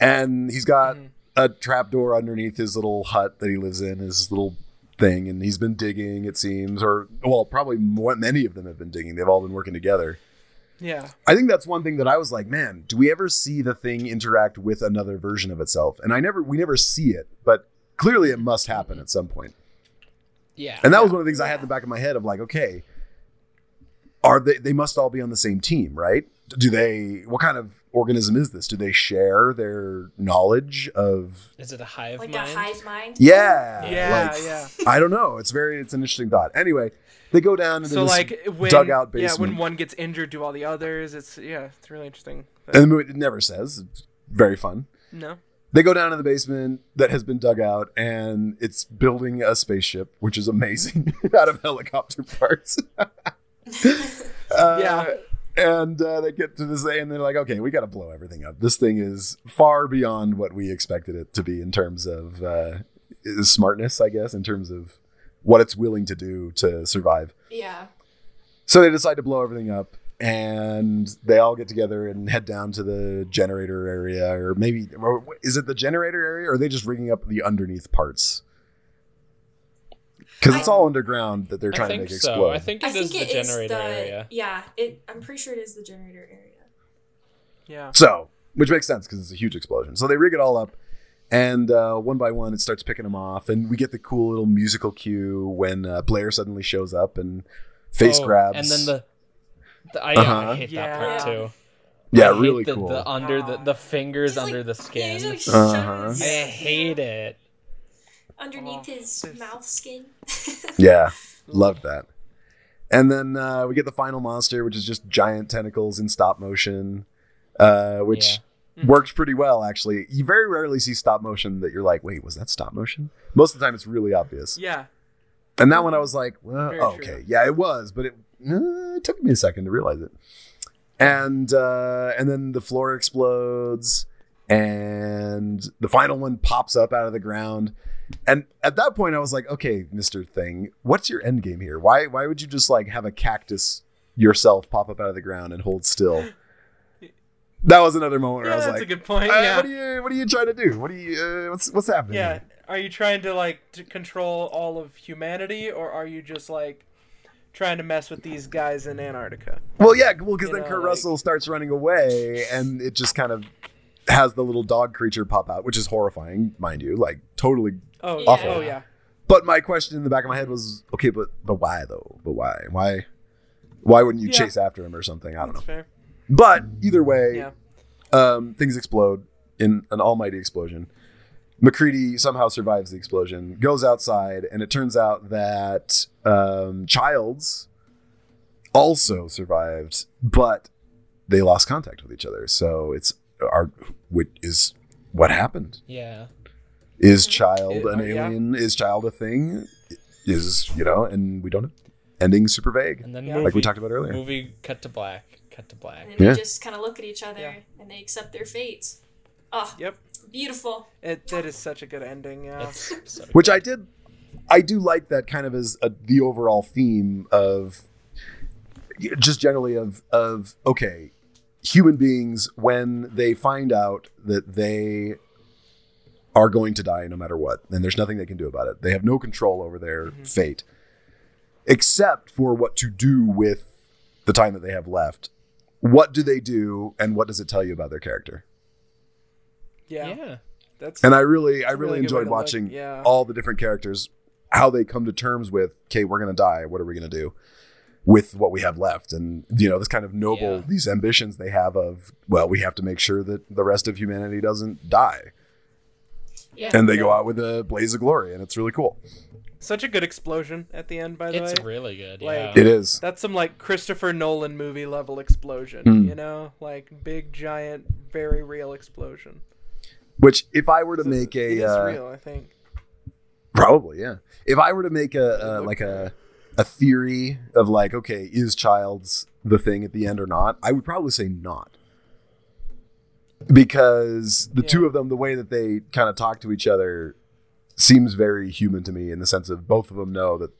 and he's got Mhm. a trapdoor underneath his little hut that he lives in, his little thing, and he's been digging. It seems, or well, probably more, many of them have been digging. They've all been working together. Yeah. I think that's one thing that I was like, man, do we ever see the thing interact with another version of itself? And I never, we never see it, but clearly it must happen at some point. Yeah. And that was one of the things I had in the back of my head of like, okay, are they? They must all be on the same team, right? Do they? What kind of organism is this? Do they share their knowledge of? Is it a hive Like mind? a hive mind. Yeah, Yeah, like, yeah. I don't know. It's very. It's an interesting thought. Anyway, they go down into So this like when dugout yeah, when one gets injured, do all the others? It's yeah, it's really interesting. and the movie it never says. It's very fun. no. They go down to the basement that has been dug out, and it's building a spaceship, which is amazing, out of helicopter parts. Uh, Yeah. And uh, they get to this thing, and they're like, "Okay, we got to blow everything up. This thing is far beyond what we expected it to be in terms of uh, smartness, I guess, in terms of what it's willing to do to survive." Yeah. So they decide to blow everything up, and they all get together and head down to the generator area, or maybe or is it the generator area, or are they just rigging up the underneath parts? Because it's all underground that they're trying to make so. explode. I think I it is think the it is generator the area. yeah. It I'm pretty sure it is the generator area. Yeah. So, which makes sense because it's a huge explosion. So they rig it all up, and uh, one by one, it starts picking them off, and we get the cool little musical cue when uh, Blair suddenly shows up and face Oh, grabs. And then the, the I, Uh-huh. I hate that part too. yeah, I hate really the, cool. The under the, the fingers like- under the skin. he's like Uh-huh. I hate it. Underneath Oh, his this- mouth skin. yeah, loved that. And then uh, we get the final monster, which is just giant tentacles in stop motion, uh, which Yeah. works pretty well actually. You very rarely see stop motion that you're like, wait, was that stop motion? Most of the time, it's really obvious. Yeah. And that one, I was like, well, Very okay, true. yeah, it was, but it, uh, it took me a second to realize it. And uh, and then the floor explodes, and the final one pops up out of the ground. And at that point, I was like, okay, Mister Thing, what's your end game here? Why why would you just like have a cactus yourself pop up out of the ground and hold still? That was another moment where I was that's like, a good point. uh, yeah. what are you what are you trying to do? What are you uh, what's what's happening? Yeah. here? Are you trying to like to control all of humanity, or are you just like trying to mess with these guys in Antarctica? Well, yeah, well, because then know, Kurt like- Russell starts running away, and it just kind of has the little dog creature pop out, which is horrifying, mind you, like totally. Oh, Yeah. awful. Oh yeah. But my question in the back of my head was, okay, but but why though? But why? Why? Why wouldn't you Yeah. chase after him or something? I don't That's know. fair. But either way, Yeah. um, things explode in an almighty explosion. MacReady somehow survives the explosion, goes outside, and it turns out that um, Childs also survived, but they lost contact with each other. So it's our which is what happened? Yeah. Is child an uh, yeah. alien? Is child a thing? Is you know? And we don't know. Ending super vague, And then Yeah. movie, like we talked about earlier. movie cut to black. Cut to black. And Yeah. they just kind of look at each other Yeah. and they accept their fates. Oh, Yep. beautiful. It that is such a good ending. Yeah. So Which I did. I do like that kind of as a, the overall theme of just generally of of okay, human beings when they find out that they are going to die no matter what, and there's nothing they can do about it. They have no control over their fate, except for what to do with the time that they have left. What do they do, and what does it tell you about their character? yeah. yeah. That's And I really, I really really enjoyed watching yeah. all the different characters, how they come to terms with, okay, we're gonna die. What are we gonna do with what we have left? And you know, this kind of noble, Yeah. these ambitions they have of, well, we have to make sure that the rest of humanity doesn't die, Yeah. and they go out with a blaze of glory, and it's really cool. such a good explosion at the end. By the It's way, really good. Like- Yeah. It is. That's some like Christopher Nolan movie level explosion, Hmm. you know? Like big giant very real explosion. Which, if I were to make it a, is uh, real, I think. probably, yeah. If I were to make a, It a like good. a a theory of like, okay, is Childs the thing at the end or not? I would probably say not. Because the Yeah. two of them, the way that they kind of talk to each other seems very human to me in the sense of both of them know that,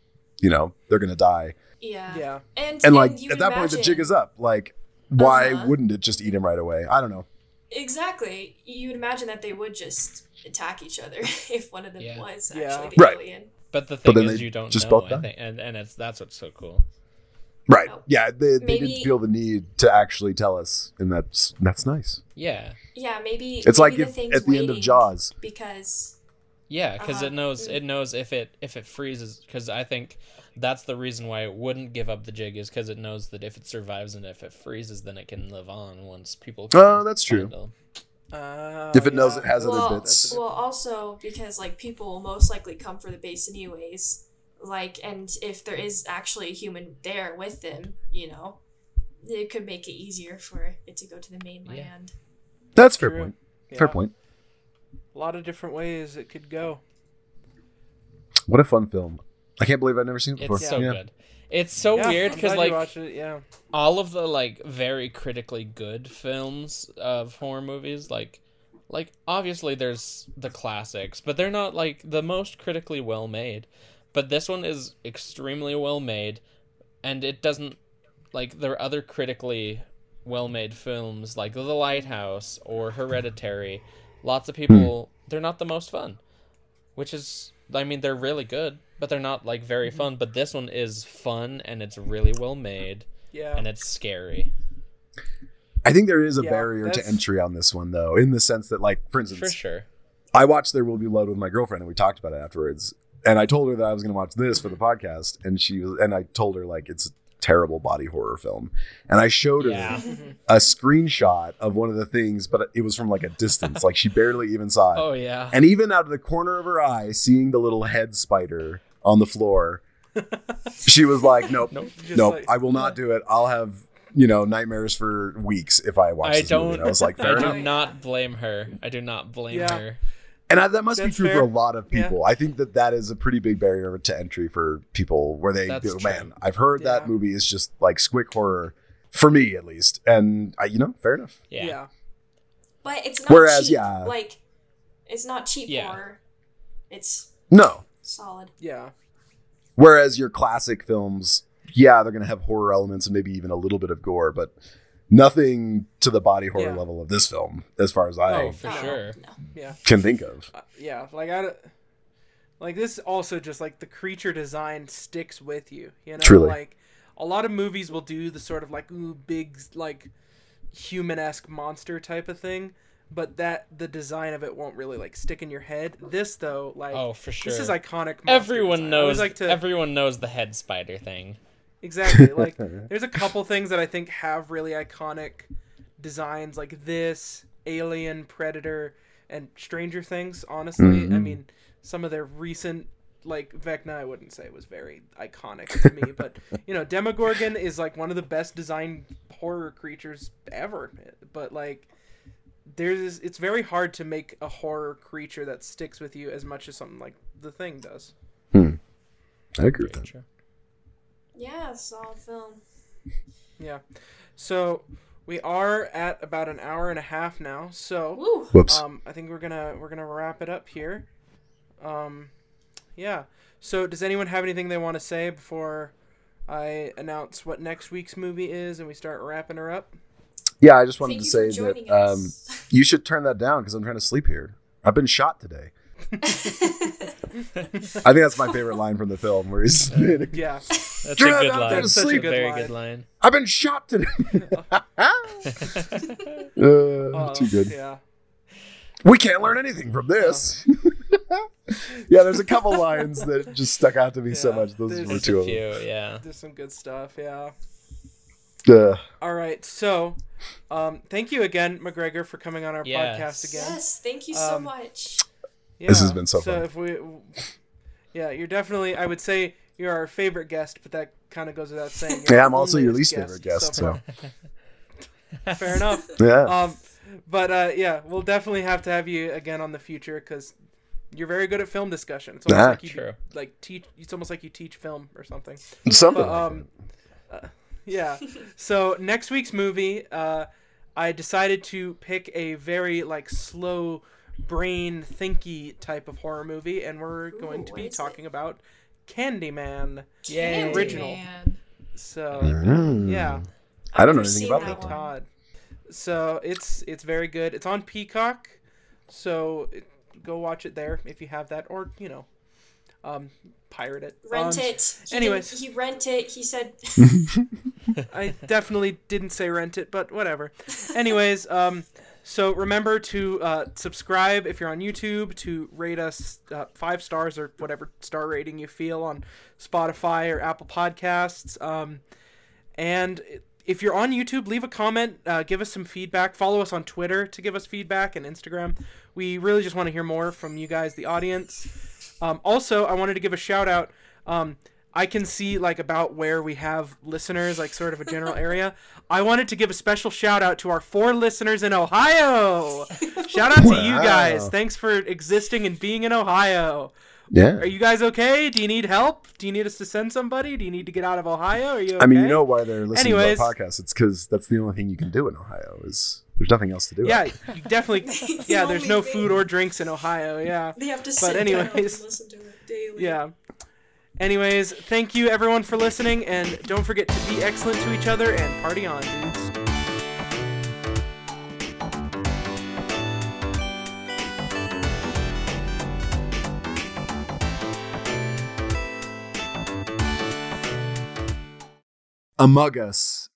you know, they're going to die. Yeah. Yeah. And, And like at would that point, the jig is up. Like, why Uh-huh. wouldn't it just eat him right away? I don't know. Exactly. You would imagine that they would just attack each other if one of them Yeah. was Yeah. actually the Right. alien. But the thing then is, they you don't just know. both I die. think, and and it's that's what's so cool. Right. Oh. Yeah. They, they didn't feel the need to actually tell us. And that's, that's nice. Yeah. Yeah, maybe It's like maybe if the thing's at the end of Jaws, because Yeah, because Uh-huh. it knows Mm. it knows if it if it freezes. Because I think that's the reason why it wouldn't give up the jig is because it knows that if it survives and if it freezes, then it can live on once people. Can Oh, that's true. find. Uh, If it knows it has other bits. well, also because like people will most likely come for the base anyways. Like, and if there is actually a human there with them, you know, it could make it easier for it to go to the mainland. that's fair True. point. Yeah. Fair point. A lot of different ways it could go. What a fun film. I can't believe I've never seen it before. It's so yeah. good. It's so Yeah, weird because like it, yeah. all of the like very critically good films of horror movies like like obviously there's the classics but they're not like the most critically well made but this one is extremely well made and it doesn't like there are other critically well made films like the lighthouse or hereditary. Lots of people hmm. they're not the most fun which is i mean they're really good but they're not like very mm-hmm. fun. But this one is fun and it's really well made Yeah. and it's scary. I think there is a Yeah, barrier to entry on this one, though, in the sense that, like, for instance, for sure. I watched There Will Be Blood with my girlfriend, and we talked about it afterwards. And I told her that I was going to watch this for the podcast, and she was, and I told her like it's a terrible body horror film, and I showed her Yeah. a screenshot of one of the things, but it was from like a distance, like she barely even saw it. oh yeah And even out of the corner of her eye, seeing the little head spider on the floor, she was like, "Nope, Nope. Nope, like- I will not do it. I'll have you know nightmares for weeks if I watch i this don't And I was like, i "Fair do enough." enough. not blame her i do not blame Yeah. her And I, that must That's be true fair. for a lot of Yeah. people. I think that that is a pretty big barrier to entry for people where they That's go, true. "Man, I've heard that movie is just like squick horror." For me, at least, and I, you know, fair enough. yeah, yeah. But it's not Whereas, cheap. yeah. like it's not cheap Yeah. horror. It's No, solid. Yeah. Whereas your classic films, yeah, they're going to have horror elements and maybe even a little bit of gore, but nothing to the body horror Yeah. level of this film, as far as I oh for sure No. Yeah. can think of. Uh, yeah, like I, like this also just like the creature design sticks with you. You know, Truly. like a lot of movies will do the sort of like ooh big like human esque monster type of thing, but that the design of it won't really like stick in your head. This though, like oh for sure this is iconic. everyone design. Knows like to everyone knows the head spider thing exactly like there's a couple things that I think have really iconic designs like this, Alien, Predator, and Stranger Things. Honestly, I Mhm. mean, some of their recent like Vecna, I wouldn't say was very iconic to me, but you know, Demogorgon is like one of the best designed horror creatures ever. But like there's it's very hard to make a horror creature that sticks with you as much as something like The Thing does. Hmm. I agree with Very that. True. Yeah, solid film. Yeah. So we are at about an hour and a half now. So Woo! Whoops. um, I think we're gonna we're gonna wrap it up here. Um, yeah. So does anyone have anything they want to say before I announce what next week's movie is and we start wrapping her up? yeah, I just wanted Thank to say that um, you should turn that down because I'm trying to sleep here. I've been shot today. I think that's my favorite line from the film, where he's Yeah. That's a good line. to That's a sleep. very Good good line. I've been shot today. Uh, Oh, too good. Yeah. We can't learn anything from this. yeah, there's a couple lines that just stuck out to me so much. Those there's were two of them. few, yeah. There's some good stuff. Yeah. Uh, All right. So, um, thank you again, McGregor, for coming on our Yes. podcast again. yes, thank you so Um, much. This has been so So fun. if we, yeah, you're definitely. I would say you're our favorite guest, but that kind of goes without saying. You're yeah, I'm also your loneliest least favorite guest. so So. Fair enough. yeah, Um, but uh, yeah, we'll definitely have to have you again on the future because you're very good at film discussion. It's almost Ah. like you True. like teach. It's almost like you teach film or something. something. But like um, uh, yeah. So next week's movie, uh, I decided to pick a very like slow brain thinky type of horror movie, and we're going to be is it? talking about Candyman. Yay. Original. So that. Mm. yeah. I don't know anything about that. that one. Todd. So it's it's very good. It's on Peacock, so it, go watch it there if you have that, or you know, um, pirate it. Rent Um, it. He anyways. didn't- he rent it. He said, I definitely didn't say rent it, but whatever. Anyways, um, so remember to uh, subscribe if you're on YouTube, to rate us uh, five stars or whatever star rating you feel on Spotify or Apple Podcasts. Um, and if you're on YouTube, leave a comment, uh, give us some feedback. Follow us on Twitter to give us feedback and Instagram. We really just want to hear more from you guys, the audience. Um, also, I wanted to give a shout out. Um, I can see like about where we have listeners, like sort of a general area. I wanted to give a special shout out to our four listeners in Ohio. Shout out to you guys. Thanks for existing and being in Ohio. Yeah. Are you guys okay? Do you need help? Do you need us to send somebody? Do you need to get out of Ohio? Are you okay? I mean, you know why they're listening Anyways. to our podcast? It's because that's the only thing you can do in Ohio. Is there's nothing else to do. Yeah, you definitely. Yeah, there's no thing. food or drinks in Ohio. Yeah. they have to sit down and anyways. listen to it daily. Yeah. Anyways, thank you everyone for listening, and don't forget to be excellent to each other and party on, dudes. Among Us